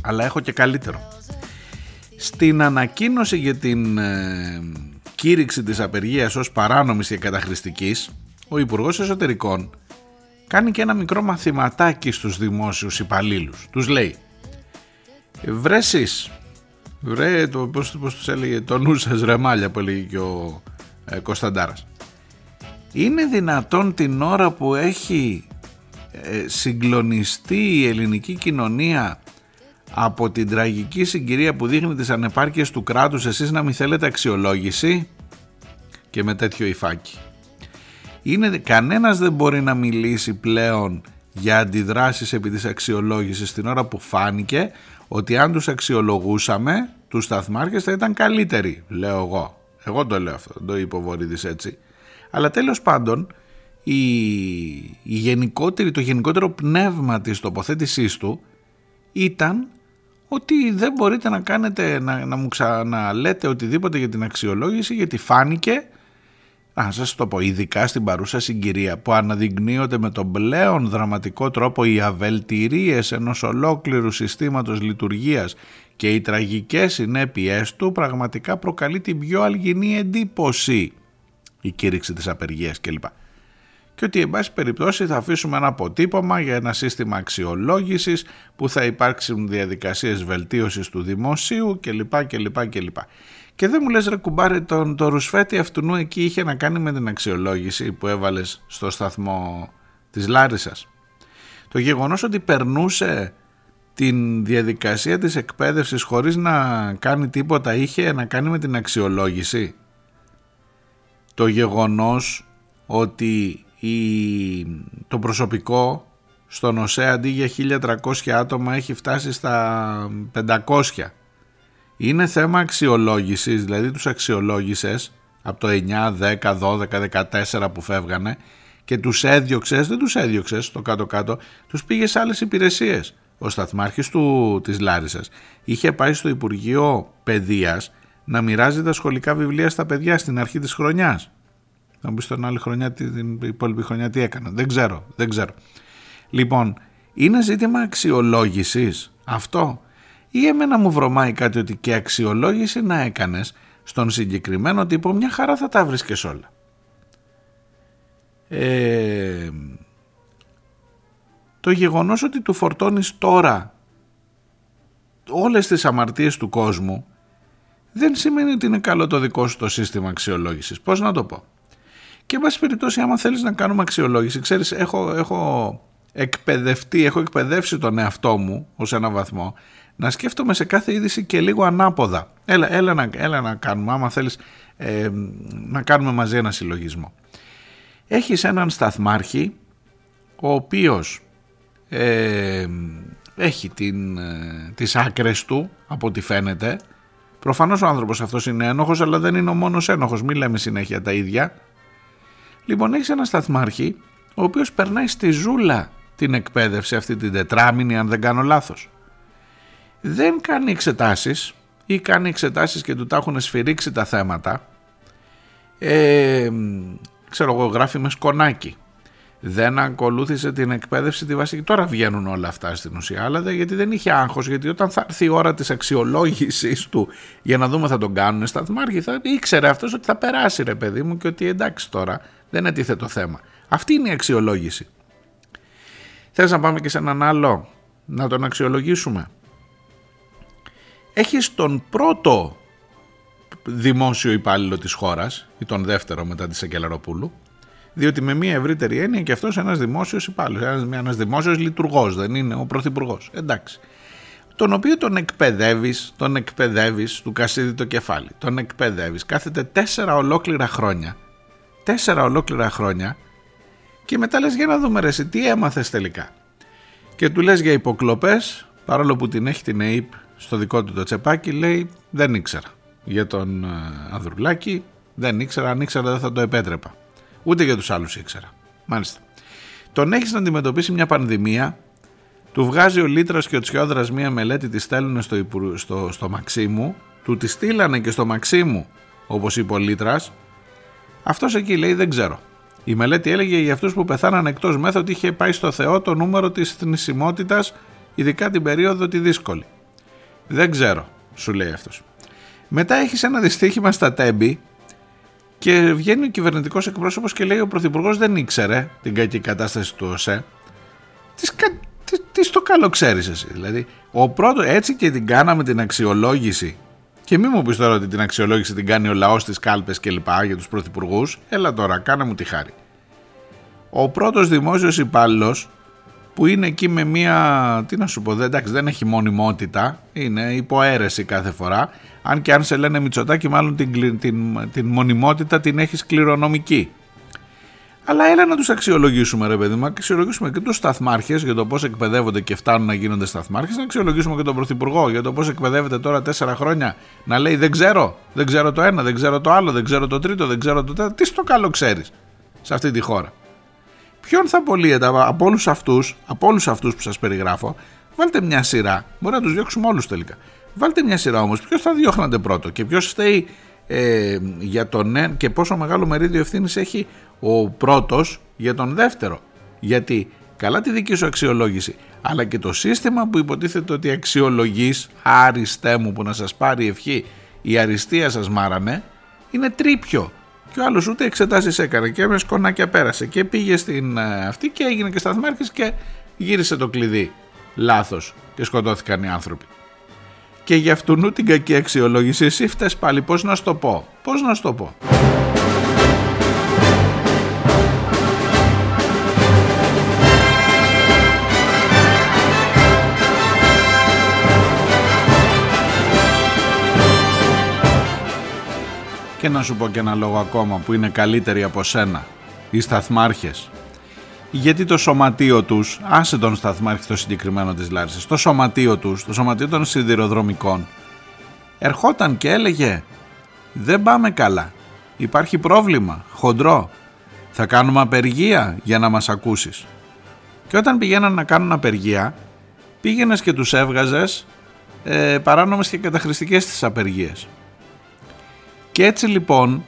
Speaker 1: Αλλά έχω και καλύτερο. Στην ανακοίνωση για την ε, κήρυξη της απεργίας ως παράνομης και καταχρηστικής, ο Υπουργός Εσωτερικών κάνει και ένα μικρό μαθηματάκι στους δημόσιους υπαλλήλους. Τους λέει «Βρε εσείς, βρε το, πώς, πώς τους έλεγε, το νου σας ρε μάλια που έλεγε και ο ε, Κωνσταντάρας. Είναι δυνατόν την ώρα που έχει ε, συγκλονιστεί η ελληνική κοινωνία από την τραγική συγκυρία που δείχνει τις ανεπάρκειες του κράτους εσείς να μην θέλετε αξιολόγηση και με τέτοιο υφάκι. Είναι, κανένας δεν μπορεί να μιλήσει πλέον για αντιδράσεις επί της αξιολόγησης την ώρα που φάνηκε ότι αν τους αξιολογούσαμε τους σταθμάρχες θα ήταν καλύτεροι, λέω εγώ. Εγώ το λέω αυτό, το είπε ο Βορύδης έτσι. Αλλά τέλος πάντων η, η γενικότερη, το γενικότερο πνεύμα της τοποθέτησής του ήταν ότι δεν μπορείτε να κάνετε, να, να μου ξαναλέτε οτιδήποτε για την αξιολόγηση γιατί φάνηκε, να σας το πω, ειδικά στην παρούσα συγκυρία που αναδεικνύονται με τον πλέον δραματικό τρόπο οι αβελτηρίες ενός ολόκληρου συστήματος λειτουργίας και οι τραγικές συνέπειές του πραγματικά προκαλεί την πιο αλγινή εντύπωση. Η κήρυξη της απεργίας κλπ και ότι εν πάση περιπτώσει θα αφήσουμε ένα αποτύπωμα για ένα σύστημα αξιολόγησης που θα υπάρξουν διαδικασίες βελτίωσης του δημοσίου κλπ. κλπ, κλπ. Και δεν μου λες ρε κουμπάρε τον, το ρουσφέτη αυτού εκεί είχε να κάνει με την αξιολόγηση που έβαλες στο σταθμό της Λάρισας. Το γεγονός ότι περνούσε την διαδικασία της εκπαίδευσης χωρίς να κάνει τίποτα είχε να κάνει με την αξιολόγηση. Το γεγονός ότι το προσωπικό στον ΟΣΕ αντί για 1300 άτομα έχει φτάσει στα 500. Είναι θέμα αξιολόγησης, δηλαδή τους αξιολόγησες από το 9, 10, 12, 14 που φεύγανε και τους έδιωξες, δεν τους έδιωξες στο κάτω-κάτω, τους πήγες σε άλλες υπηρεσίες. Ο σταθμάρχης του, της Λάρισας είχε πάει στο Υπουργείο Παιδείας να μοιράζει τα σχολικά βιβλία στα παιδιά στην αρχή της χρονιάς. Θα μου πει την άλλη χρονιά, την υπόλοιπη χρονιά τι έκανα. Δεν ξέρω, δεν ξέρω. Λοιπόν, είναι ζήτημα αξιολόγησης αυτό; Ή εμένα μου βρωμάει κάτι ότι και αξιολόγηση να έκανες στον συγκεκριμένο τύπο μια χαρά θα τα βρίσκες όλα. Ε, το γεγονός ότι του φορτώνεις τώρα όλες τις αμαρτίες του κόσμου δεν σημαίνει ότι είναι καλό το δικό σου το σύστημα αξιολόγησης. Πώς να το πω; Και, εν πάση περιπτώσει, άμα θέλεις να κάνουμε αξιολόγηση, ξέρεις, έχω, έχω εκπαιδευτεί, έχω εκπαιδεύσει τον εαυτό μου ως ένα βαθμό να σκέφτομαι σε κάθε είδηση και λίγο ανάποδα. Έλα, έλα, να, έλα να κάνουμε, άμα θέλεις ε, να κάνουμε μαζί ένα συλλογισμό. Έχεις έναν σταθμάρχη ο οποίος ε, έχει την, ε, τις άκρες του από ό,τι φαίνεται. Προφανώς ο άνθρωπος αυτός είναι ένοχος αλλά δεν είναι ο μόνος ένοχος, μην λέμε συνέχεια τα ίδια. Λοιπόν, έχεις ένα σταθμάρχη ο οποίος περνάει στη ζούλα την εκπαίδευση αυτή την τετράμινη, αν δεν κάνω λάθος. Δεν κάνει εξετάσεις ή κάνει εξετάσεις και του τα έχουν σφυρίξει τα θέματα. Ε, ξέρω εγώ, γράφει με σκονάκι. δεν ακολούθησε την εκπαίδευση τη βασική. Τώρα βγαίνουν όλα αυτά στην ουσία, αλλά δεν, γιατί δεν είχε άγχος, γιατί όταν θα έρθει η ώρα της αξιολόγησης του για να δούμε θα τον κάνουν σταθμάρχη, θα ήξερε αυτός ότι θα περάσει ρε παιδί μου και ότι εντάξει τώρα δεν έτιθε το θέμα. Αυτή είναι η αξιολόγηση. Θες να πάμε και σε έναν άλλο, να τον αξιολογήσουμε; Έχεις τον πρώτο δημόσιο υπάλληλο της χώρας ή τον δεύτερο μετά της Σεκελαροπούλου διότι με μια ευρύτερη έννοια και αυτός ένας δημόσιος υπάλληλος, ένας, ένας δημόσιος λειτουργός δεν είναι ο πρωθυπουργός. εντάξει τον οποίο τον εκπαιδεύεις, τον εκπαιδεύεις του κασίδι το κεφάλι, τον εκπαιδεύεις, κάθεται τέσσερα ολόκληρα χρόνια, τέσσερα ολόκληρα χρόνια και μετά λες για να δούμε ρε εσύ, τι έμαθες τελικά. Και του λες για υποκλοπές, παρόλο που την έχει την ΕΥΠ στο δικό του το τσεπάκι, λέει δεν ήξερα. Για τον ε, Ανδρουλάκη δεν ήξερα, αν ήξερα δεν θα το επέτρεπα. Ούτε για τους άλλους ήξερα. Μάλιστα. Τον έχεις να αντιμετωπίσει μια πανδημία, του βγάζει ο Λύτρας και ο Τσιόδρας μια μελέτη, τη στέλνουν στο, στο, στο Μαξίμου, του τη στείλανε και στο Μαξίμου, όπως είπε ο Λύτρας. Αυτός εκεί λέει δεν ξέρω. Η μελέτη έλεγε για αυτούς που πεθάναν εκτός μέθο ότι είχε πάει στο Θεό το νούμερο της θνησιμότητας, ειδικά την περίοδο τη δύσκολη. Δεν ξέρω, σου λέει αυτός. Μετά έχεις ένα δυστύχημα στα Τέμπη και βγαίνει ο κυβερνητικός εκπρόσωπος και λέει: Ο Πρωθυπουργός δεν ήξερε την κακή κατάσταση του ΟΣΕ. Τις, τις, τις στο καλό ξέρεις εσύ. Δηλαδή, ο πρώτο, έτσι και την κάναμε την αξιολόγηση. Και μην μου πεις τώρα ότι την αξιολόγηση την κάνει ο λαός τη κάλπες και λοιπά για τους πρωθυπουργούς. Έλα τώρα, κάνε μου τη χάρη. Ο πρώτος δημόσιος υπάλληλος που είναι εκεί με μία, τι να σου πω, δεν, εντάξει, δεν έχει μονιμότητα, είναι υποαίρεση κάθε φορά, αν και αν σε λένε Μητσοτάκη μάλλον την, την, την μονιμότητα την έχεις κληρονομική. Αλλά έλα να τους αξιολογήσουμε, ρε παιδί μου, αξιολογήσουμε και τους σταθμάρχες για το πώς εκπαιδεύονται και φτάνουν να γίνονται σταθμάρχες, να αξιολογήσουμε και τον Πρωθυπουργό για το πώς εκπαιδεύεται τώρα τέσσερα χρόνια να λέει Δεν ξέρω, δεν ξέρω το ένα, δεν ξέρω το άλλο, δεν ξέρω το τρίτο, δεν ξέρω το τέταρτο. Τι στο καλό ξέρεις σε αυτή τη χώρα. Ποιον θα απολύεται από όλους αυτούς, από όλους αυτούς που σας περιγράφω, βάλτε μια σειρά. Μπορεί να τους διώξουμε όλους τελικά. Βάλτε μια σειρά όμως. Ποιος θα διώχνατε πρώτο και ποιος φταίει ε, για τον ναι και πόσο μεγάλο μερίδιο ευθύνης έχει ο πρώτος για τον δεύτερο. Γιατί καλά τη δική σου αξιολόγηση, αλλά και το σύστημα που υποτίθεται ότι αξιολογείς, άριστέ μου που να σας πάρει ευχή, η αριστεία σας μάρανε, είναι τρίπιο και ο άλλος ούτε εξετάσεις έκανε και με σκονάκια πέρασε και πήγε στην ε, αυτή και έγινε και σταθμάρχης και γύρισε το κλειδί λάθος και σκοτώθηκαν οι άνθρωποι. Και για αυτού την κακή αξιολόγηση εσύ φταίς πάλι πώς να σου το πω, πώς να σου το πω; Και να σου πω και ένα λόγο ακόμα που είναι καλύτεροι από σένα. Οι σταθμάρχες. Γιατί το σωματείο τους, άσε τον σταθμάρχη το συγκεκριμένο της Λάρισας, το σωματείο τους, το σωματείο των σιδηροδρομικών, ερχόταν και έλεγε δεν πάμε καλά, υπάρχει πρόβλημα, χοντρό, θα κάνουμε απεργία για να μας ακούσεις. Και όταν πηγαίναν να κάνουν απεργία, πήγαινες και τους έβγαζες ε, παράνομες και καταχρηστικές τις απεργίες. Και έτσι λοιπόν,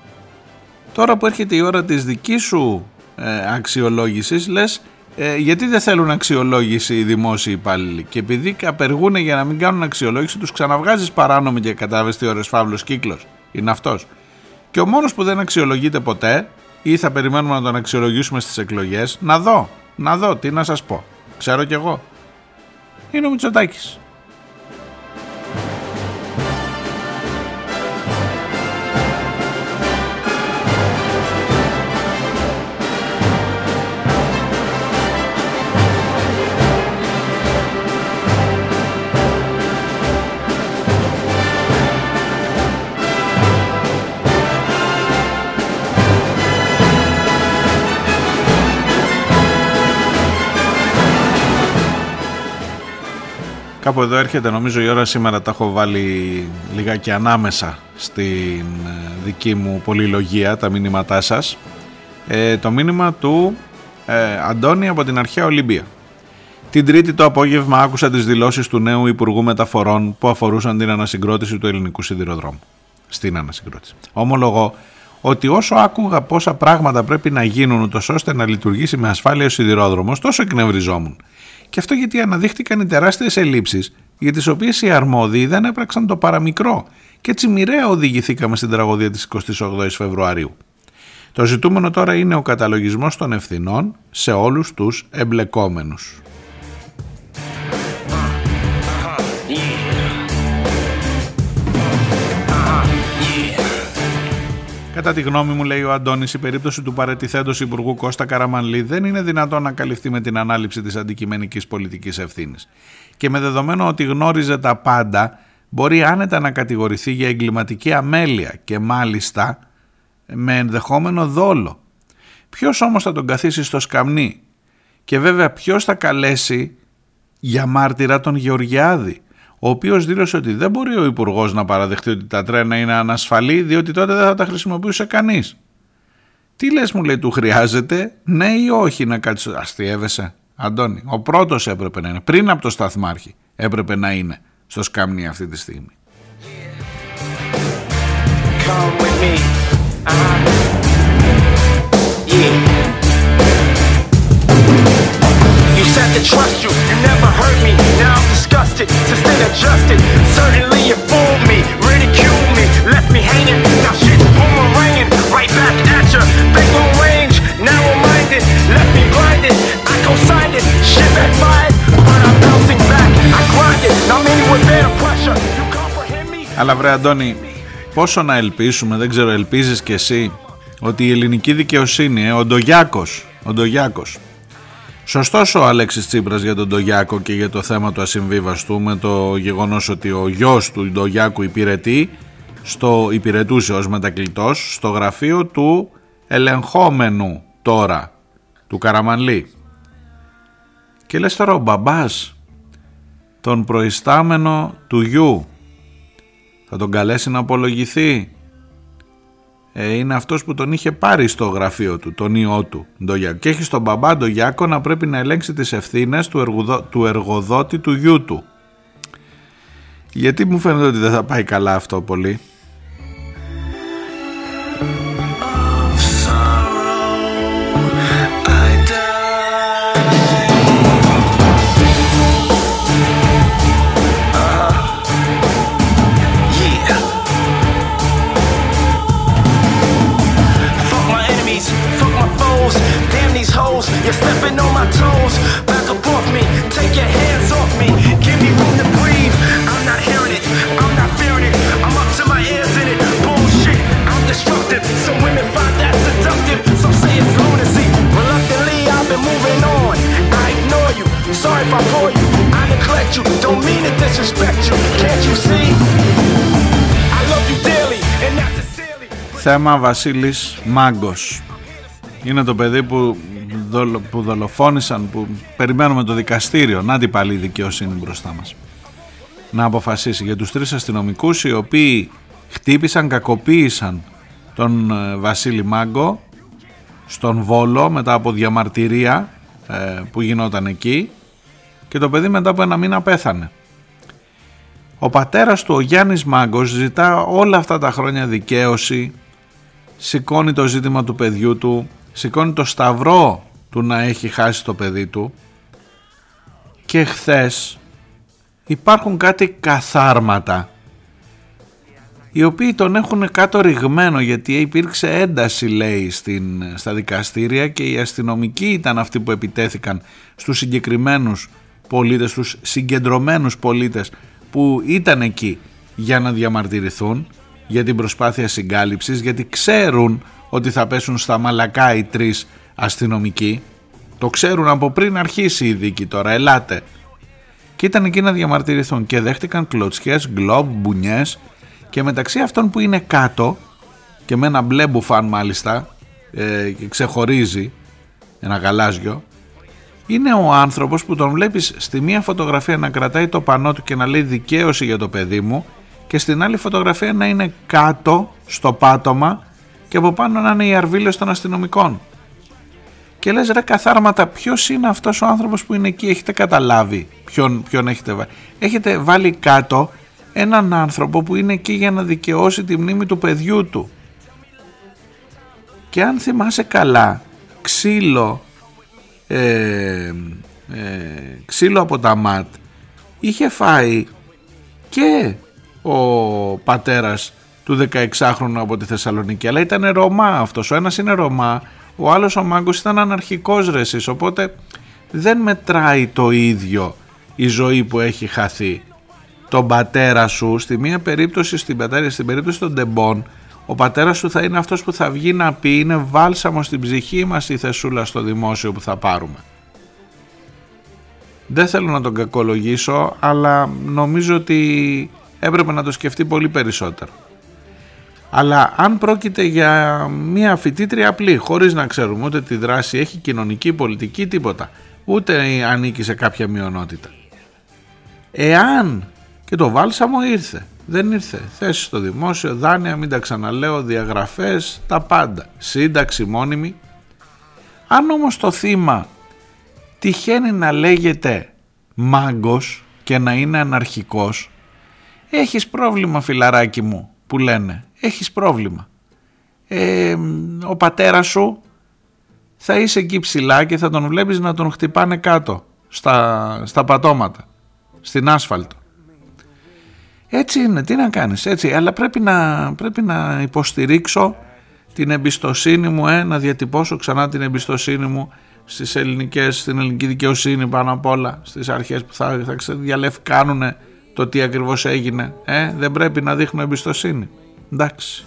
Speaker 1: τώρα που έρχεται η ώρα της δικής σου ε, αξιολόγησης, λες ε, γιατί δεν θέλουν αξιολόγηση οι δημόσιοι υπάλληλοι; Και επειδή απεργούν για να μην κάνουν αξιολόγηση, τους ξαναβγάζεις παράνομη και κατάβεστη ώρες φαύλος κύκλος. Είναι αυτός. Και ο μόνος που δεν αξιολογείται ποτέ, ή θα περιμένουμε να τον αξιολογήσουμε στις εκλογές, να δω, να δω, τι να σας πω. Ξέρω κι εγώ. Είναι ο Μητσοτάκης. Κάπου εδώ έρχεται νομίζω η ώρα σήμερα τα έχω βάλει λιγάκι ανάμεσα στην ε, δική μου πολυλογία τα μήνυματά σας ε, το μήνυμα του ε, Αντώνη από την αρχαία Ολυμπία την Τρίτη το απόγευμα άκουσα τις δηλώσεις του νέου Υπουργού Μεταφορών που αφορούσαν την ανασυγκρότηση του ελληνικού σιδηροδρόμου στην ανασυγκρότηση. Ομολογώ ότι όσο άκουγα πόσα πράγματα πρέπει να γίνουν ούτως ώστε να λειτουργήσει με ασφάλεια ο σιδηρόδρομος, τόσο εκνευριζόμουν. Και αυτό γιατί αναδείχτηκαν οι τεράστιες ελλείψεις για τις οποίες οι αρμόδιοι δεν έπραξαν το παραμικρό και έτσι μοιραία οδηγηθήκαμε στην τραγωδία της 28 Φεβρουαρίου. Το ζητούμενο τώρα είναι ο καταλογισμός των ευθυνών σε όλους τους εμπλεκόμενους. Κατά τη γνώμη μου, λέει ο Αντώνης, η περίπτωση του παρετηθέντος Υπουργού Κώστα Καραμανλή δεν είναι δυνατόν να καλυφθεί με την ανάληψη της αντικειμενικής πολιτικής ευθύνης. Και με δεδομένο ότι γνώριζε τα πάντα, μπορεί άνετα να κατηγορηθεί για εγκληματική αμέλεια και μάλιστα με ενδεχόμενο δόλο. Ποιος όμως θα τον καθίσει στο σκαμνί; Και βέβαια ποιος θα καλέσει για μάρτυρα τον Γεωργιάδη; Ο οποίος δήλωσε ότι δεν μπορεί ο Υπουργός να παραδεχτεί ότι τα τρένα είναι ανασφαλή, διότι τότε δεν θα τα χρησιμοποιούσε κανείς. Τι λες, μου λέει, του χρειάζεται, ναι ή όχι να κάτσει. Αστείευεσαι, Αντώνη. Ο πρώτος έπρεπε να είναι, πριν από το σταθμάρχη, έπρεπε να είναι στο σκάμνι αυτή τη στιγμή. Said to trust you, you never hurt me. Now I'm disgusted, sustained adjusted. Certainly you fooled me, ridiculed me, left me hanging. Now shit's boomeranging, right back at you. Big on range, narrow minded, left me blinded. I co-signed it, shit backfired, but I'm bouncing back. I grind it, now many would bear the pressure. You comprehend me? Αλλά βρε Αντώνη, πόσο να ελπίσουμε, δεν ξέρω, ελπίζεις κι εσύ ότι η ελληνική δικαιοσύνη, ε, ο Ντογιάκος, ο Ντογιάκος, Σωστός ο Αλέξης Τσίπρας για τον Ντογιάκο και για το θέμα του ασυμβίβαστου με το γεγονός ότι ο γιος του Ντογιάκου υπηρετεί, στο, υπηρετούσε ως μετακλητός στο γραφείο του ελεγχόμενου τώρα, του Καραμανλή. Και λες τώρα ο μπαμπάς, τον προϊστάμενο του γιου, θα τον καλέσει να απολογηθεί; ε, είναι αυτός που τον είχε πάρει στο γραφείο του, τον ιό του, Ντογιάκο. Και έχει στον μπαμπά Ντογιάκο να πρέπει να ελέγξει τις ευθύνες του, εργοδο, του εργοδότη του γιού του. Γιατί μου φαίνεται ότι δεν θα πάει καλά αυτό πολύ. You're stepping on my toes. Back up off me. Take your hands off me. Give me room to breathe. I'm not hearing it. I'm not fearing it. I'm up to my ears in it. Bullshit. I'm destructive. Some women find that seductive. Some say it's lunacy. Reluctantly, I've been moving on. I ignore you. Sorry if I bore you. I neglect you. Don't mean to disrespect you. Can't you see? I love you dearly. And that's sincerely. Θέμα Βασίλης Μάγκος. Είναι το παιδί που που δολοφόνησαν, που περιμένουμε το δικαστήριο, να την πάλι η δικαιοσύνη μπροστά μας, να αποφασίσει για τους τρεις αστυνομικούς οι οποίοι χτύπησαν, κακοποίησαν τον ε, Βασίλη Μάγκο στον Βόλο μετά από διαμαρτυρία ε, που γινόταν εκεί. Και το παιδί μετά από ένα μήνα πέθανε. Ο πατέρας του, ο Γιάννης Μάγκος, ζητά όλα αυτά τα χρόνια δικαίωση, σηκώνει το ζήτημα του παιδιού του, σηκώνει το σταυρό του να έχει χάσει το παιδί του. Και χθες υπάρχουν κάτι καθάρματα οι οποίοι τον έχουν κάτω ρηγμένο γιατί υπήρξε ένταση λέει στην, στα δικαστήρια και οι αστυνομικοί ήταν αυτοί που επιτέθηκαν στους συγκεκριμένους πολίτες, στους συγκεντρωμένους πολίτες που ήταν εκεί για να διαμαρτυρηθούν για την προσπάθεια συγκάλυψης γιατί ξέρουν ότι θα πέσουν στα μαλακά οι τρεις αστυνομικοί. Το ξέρουν από πριν αρχίσει η δίκη τώρα, ελάτε. Και ήταν εκεί να διαμαρτυρηθούν και δέχτηκαν κλωτσιές, γκλόμπ, μπουνιές και μεταξύ αυτών που είναι κάτω και με ένα μπλε μπουφάν μάλιστα ε, και ξεχωρίζει ένα γαλάζιο είναι ο άνθρωπος που τον βλέπεις στη μία φωτογραφία να κρατάει το πανό του και να λέει δικαίωση για το παιδί μου και στην άλλη φωτογραφία να είναι κάτω στο πάτωμα και από πάνω να είναι οι αρβίλες των αστυνομικών. Και λες ρε καθάρματα ποιος είναι αυτός ο άνθρωπος που είναι εκεί έχετε καταλάβει ποιον, ποιον έχετε βάλει έχετε βάλει κάτω έναν άνθρωπο που είναι εκεί για να δικαιώσει τη μνήμη του παιδιού του. Και αν θυμάσαι καλά ξύλο ε, ε, ξύλο από τα ΜΑΤ είχε φάει και ο πατέρας του 16χρονου από τη Θεσσαλονίκη. Αλλά ήταν Ρωμά αυτός. Ο ένας είναι Ρωμά ο άλλος ο Μάγκος ήταν αναρχικός ρεσής οπότε δεν μετράει το ίδιο η ζωή που έχει χαθεί τον πατέρα σου. Στη μία περίπτωση στην, πατέρα, στην περίπτωση των τεμπών ο πατέρας σου θα είναι αυτός που θα βγει να πει είναι βάλσαμο στην ψυχή μας η θεσούλα στο δημόσιο που θα πάρουμε δεν θέλω να τον κακολογήσω αλλά νομίζω ότι έπρεπε να το σκεφτεί πολύ περισσότερο αλλά αν πρόκειται για μια φοιτήτρια απλή χωρίς να ξέρουμε ούτε τη δράση έχει κοινωνική, πολιτική, τίποτα ούτε ανήκει σε κάποια μειονότητα. Εάν και το βάλσαμο ήρθε δεν ήρθε θέση στο δημόσιο, δάνεια, μην τα ξαναλέω, διαγραφές, τα πάντα σύνταξη μόνιμη. Αν όμως το θύμα τυχαίνει να λέγεται μάγκος και να είναι αναρχικός έχεις πρόβλημα φιλαράκι μου που λένε έχεις πρόβλημα ε, ο πατέρας σου θα είσαι εκεί ψηλά και θα τον βλέπεις να τον χτυπάνε κάτω στα, στα πατώματα στην άσφαλτο έτσι είναι τι να κάνεις έτσι αλλά πρέπει να, πρέπει να υποστηρίξω την εμπιστοσύνη μου ε, να διατυπώσω ξανά την εμπιστοσύνη μου στις ελληνικές, στην ελληνική δικαιοσύνη πάνω απ' όλα, στις αρχές που θα, θα διαλευκάνουν το τι ακριβώς έγινε. Ε, δεν πρέπει να δείχνω εμπιστοσύνη. Εντάξει.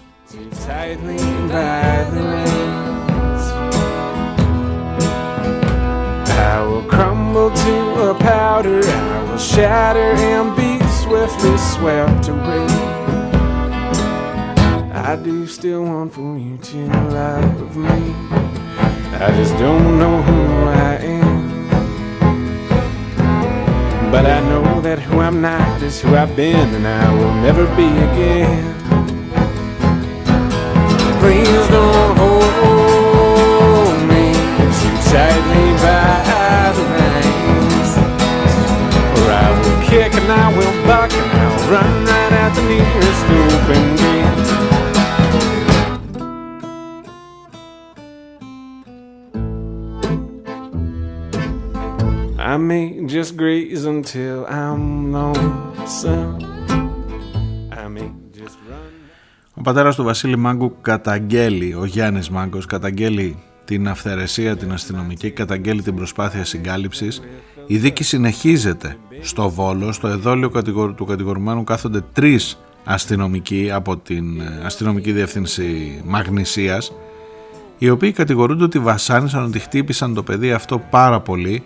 Speaker 1: I will crumble to a powder, I will shatter and be swiftly swept away. I do still want for you to love me. I just don't know who I am. But I know that who I'm not is who I've been, and I will never be again. Please don't hold me too tightly by the reins, or I will kick and I will buck and I'll run right at the nearest open gate. I may just graze until I'm lonesome. I may just run. Ο πατέρας του Βασίλη Μάγκου καταγγέλει, ο Γιάννης Μάγκος καταγγέλει την αυθαιρεσία την αστυνομική, καταγγέλει την προσπάθεια συγκάλυψης. Η δίκη συνεχίζεται στο Βόλο, στο εδόλιο του κατηγορουμένου κάθονται τρεις αστυνομικοί από την αστυνομική διεύθυνση Μαγνησίας οι οποίοι κατηγορούνται ότι βασάνισαν, ότι χτύπησαν το παιδί αυτό πάρα πολύ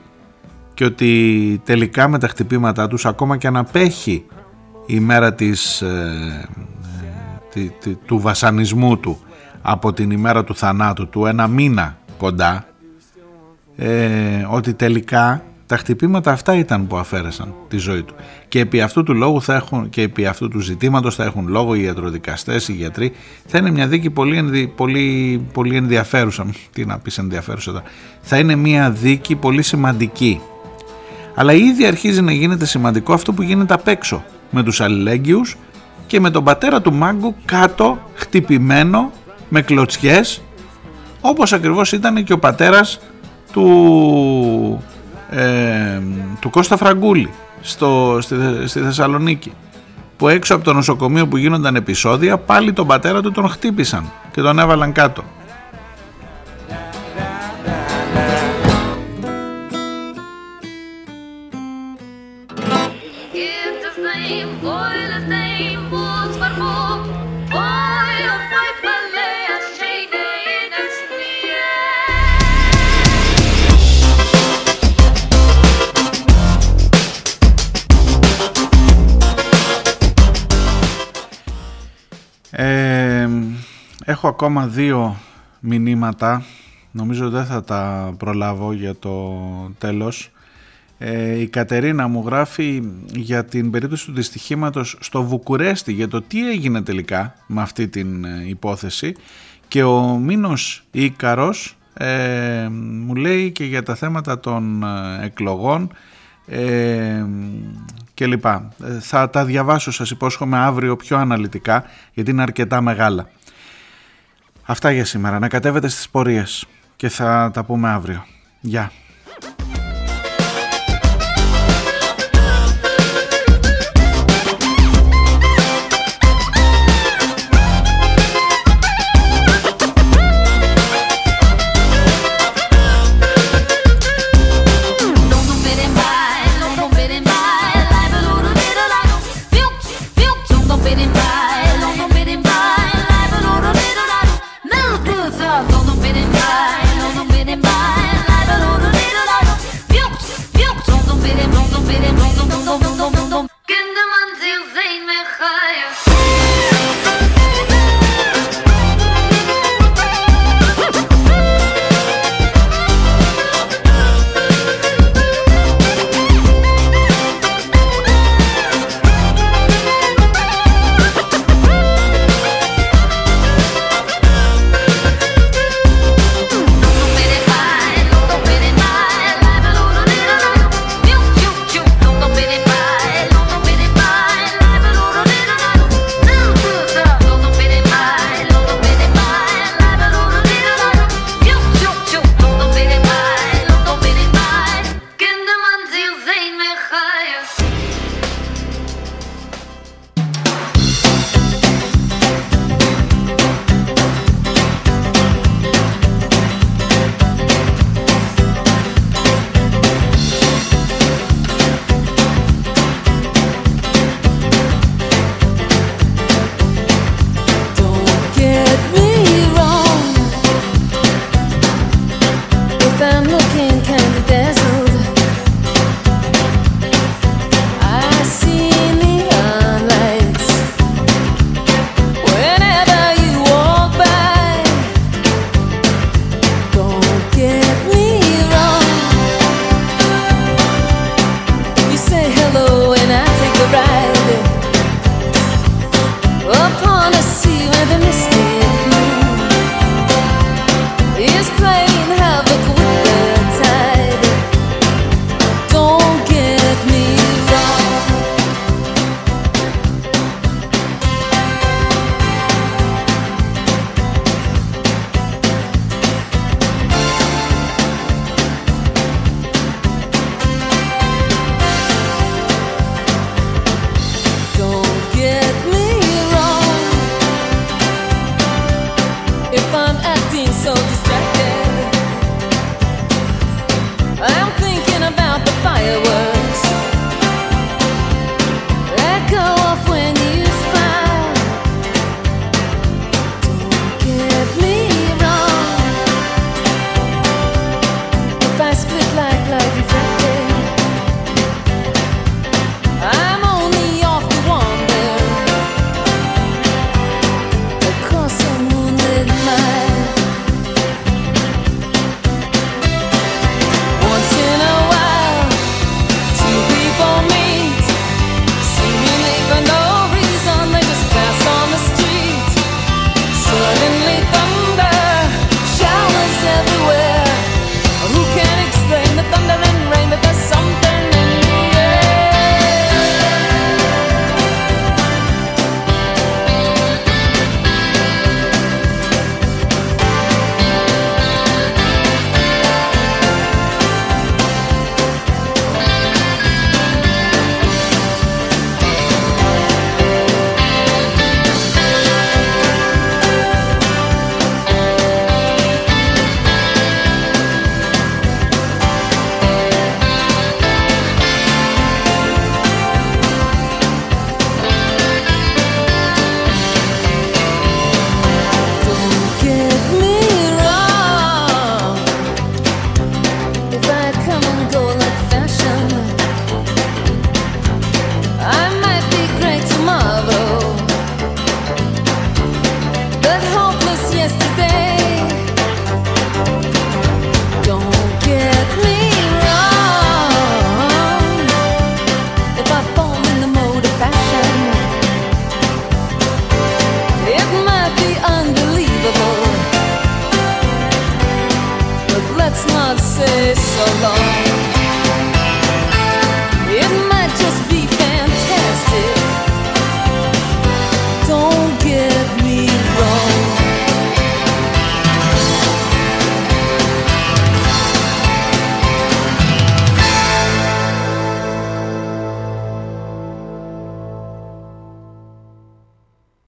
Speaker 1: και ότι τελικά με τα χτυπήματά τους ακόμα και αν απέχει η μέρα της, ε, ε, του βασανισμού του από την ημέρα του θανάτου του ένα μήνα κοντά ε, ότι τελικά τα χτυπήματα αυτά ήταν που αφαίρεσαν τη ζωή του. Και επί αυτού του λόγου θα έχουν και επί αυτού του ζητήματος θα έχουν λόγο οι ιατροδικαστές, οι γιατροί. Θα είναι μια δίκη πολύ, πολύ, πολύ ενδιαφέρουσα. Τι να πεις ενδιαφέρουσα θα είναι μια δίκη πολύ σημαντική. Αλλά ήδη αρχίζει να γίνεται σημαντικό αυτό που γίνεται απ' έξω με τους αλληλέγγυους και με τον πατέρα του Μάγκου κάτω χτυπημένο με κλωτσιές όπως ακριβώς ήταν και ο πατέρας του, ε, του Κώστα Φραγκούλη στο, στη, στη Θεσσαλονίκη που έξω από το νοσοκομείο που γίνονταν επεισόδια πάλι τον πατέρα του τον χτύπησαν και τον έβαλαν κάτω. Ε, έχω ακόμα δύο μηνύματα. Νομίζω δεν θα τα προλάβω για το τέλος. Ε, η Κατερίνα μου γράφει για την περίπτωση του δυστυχήματος στο Βουκουρέστι για το τι έγινε τελικά με αυτή την ε, υπόθεση. Και ο Μίνος Ίκαρος ε, μου λέει και για τα θέματα των ε, εκλογών ε, και λοιπά. Θα τα διαβάσω σας υπόσχομαι αύριο πιο αναλυτικά γιατί είναι αρκετά μεγάλα. Αυτά για σήμερα. Να κατέβετε στις πορείες και θα τα πούμε αύριο. Γεια.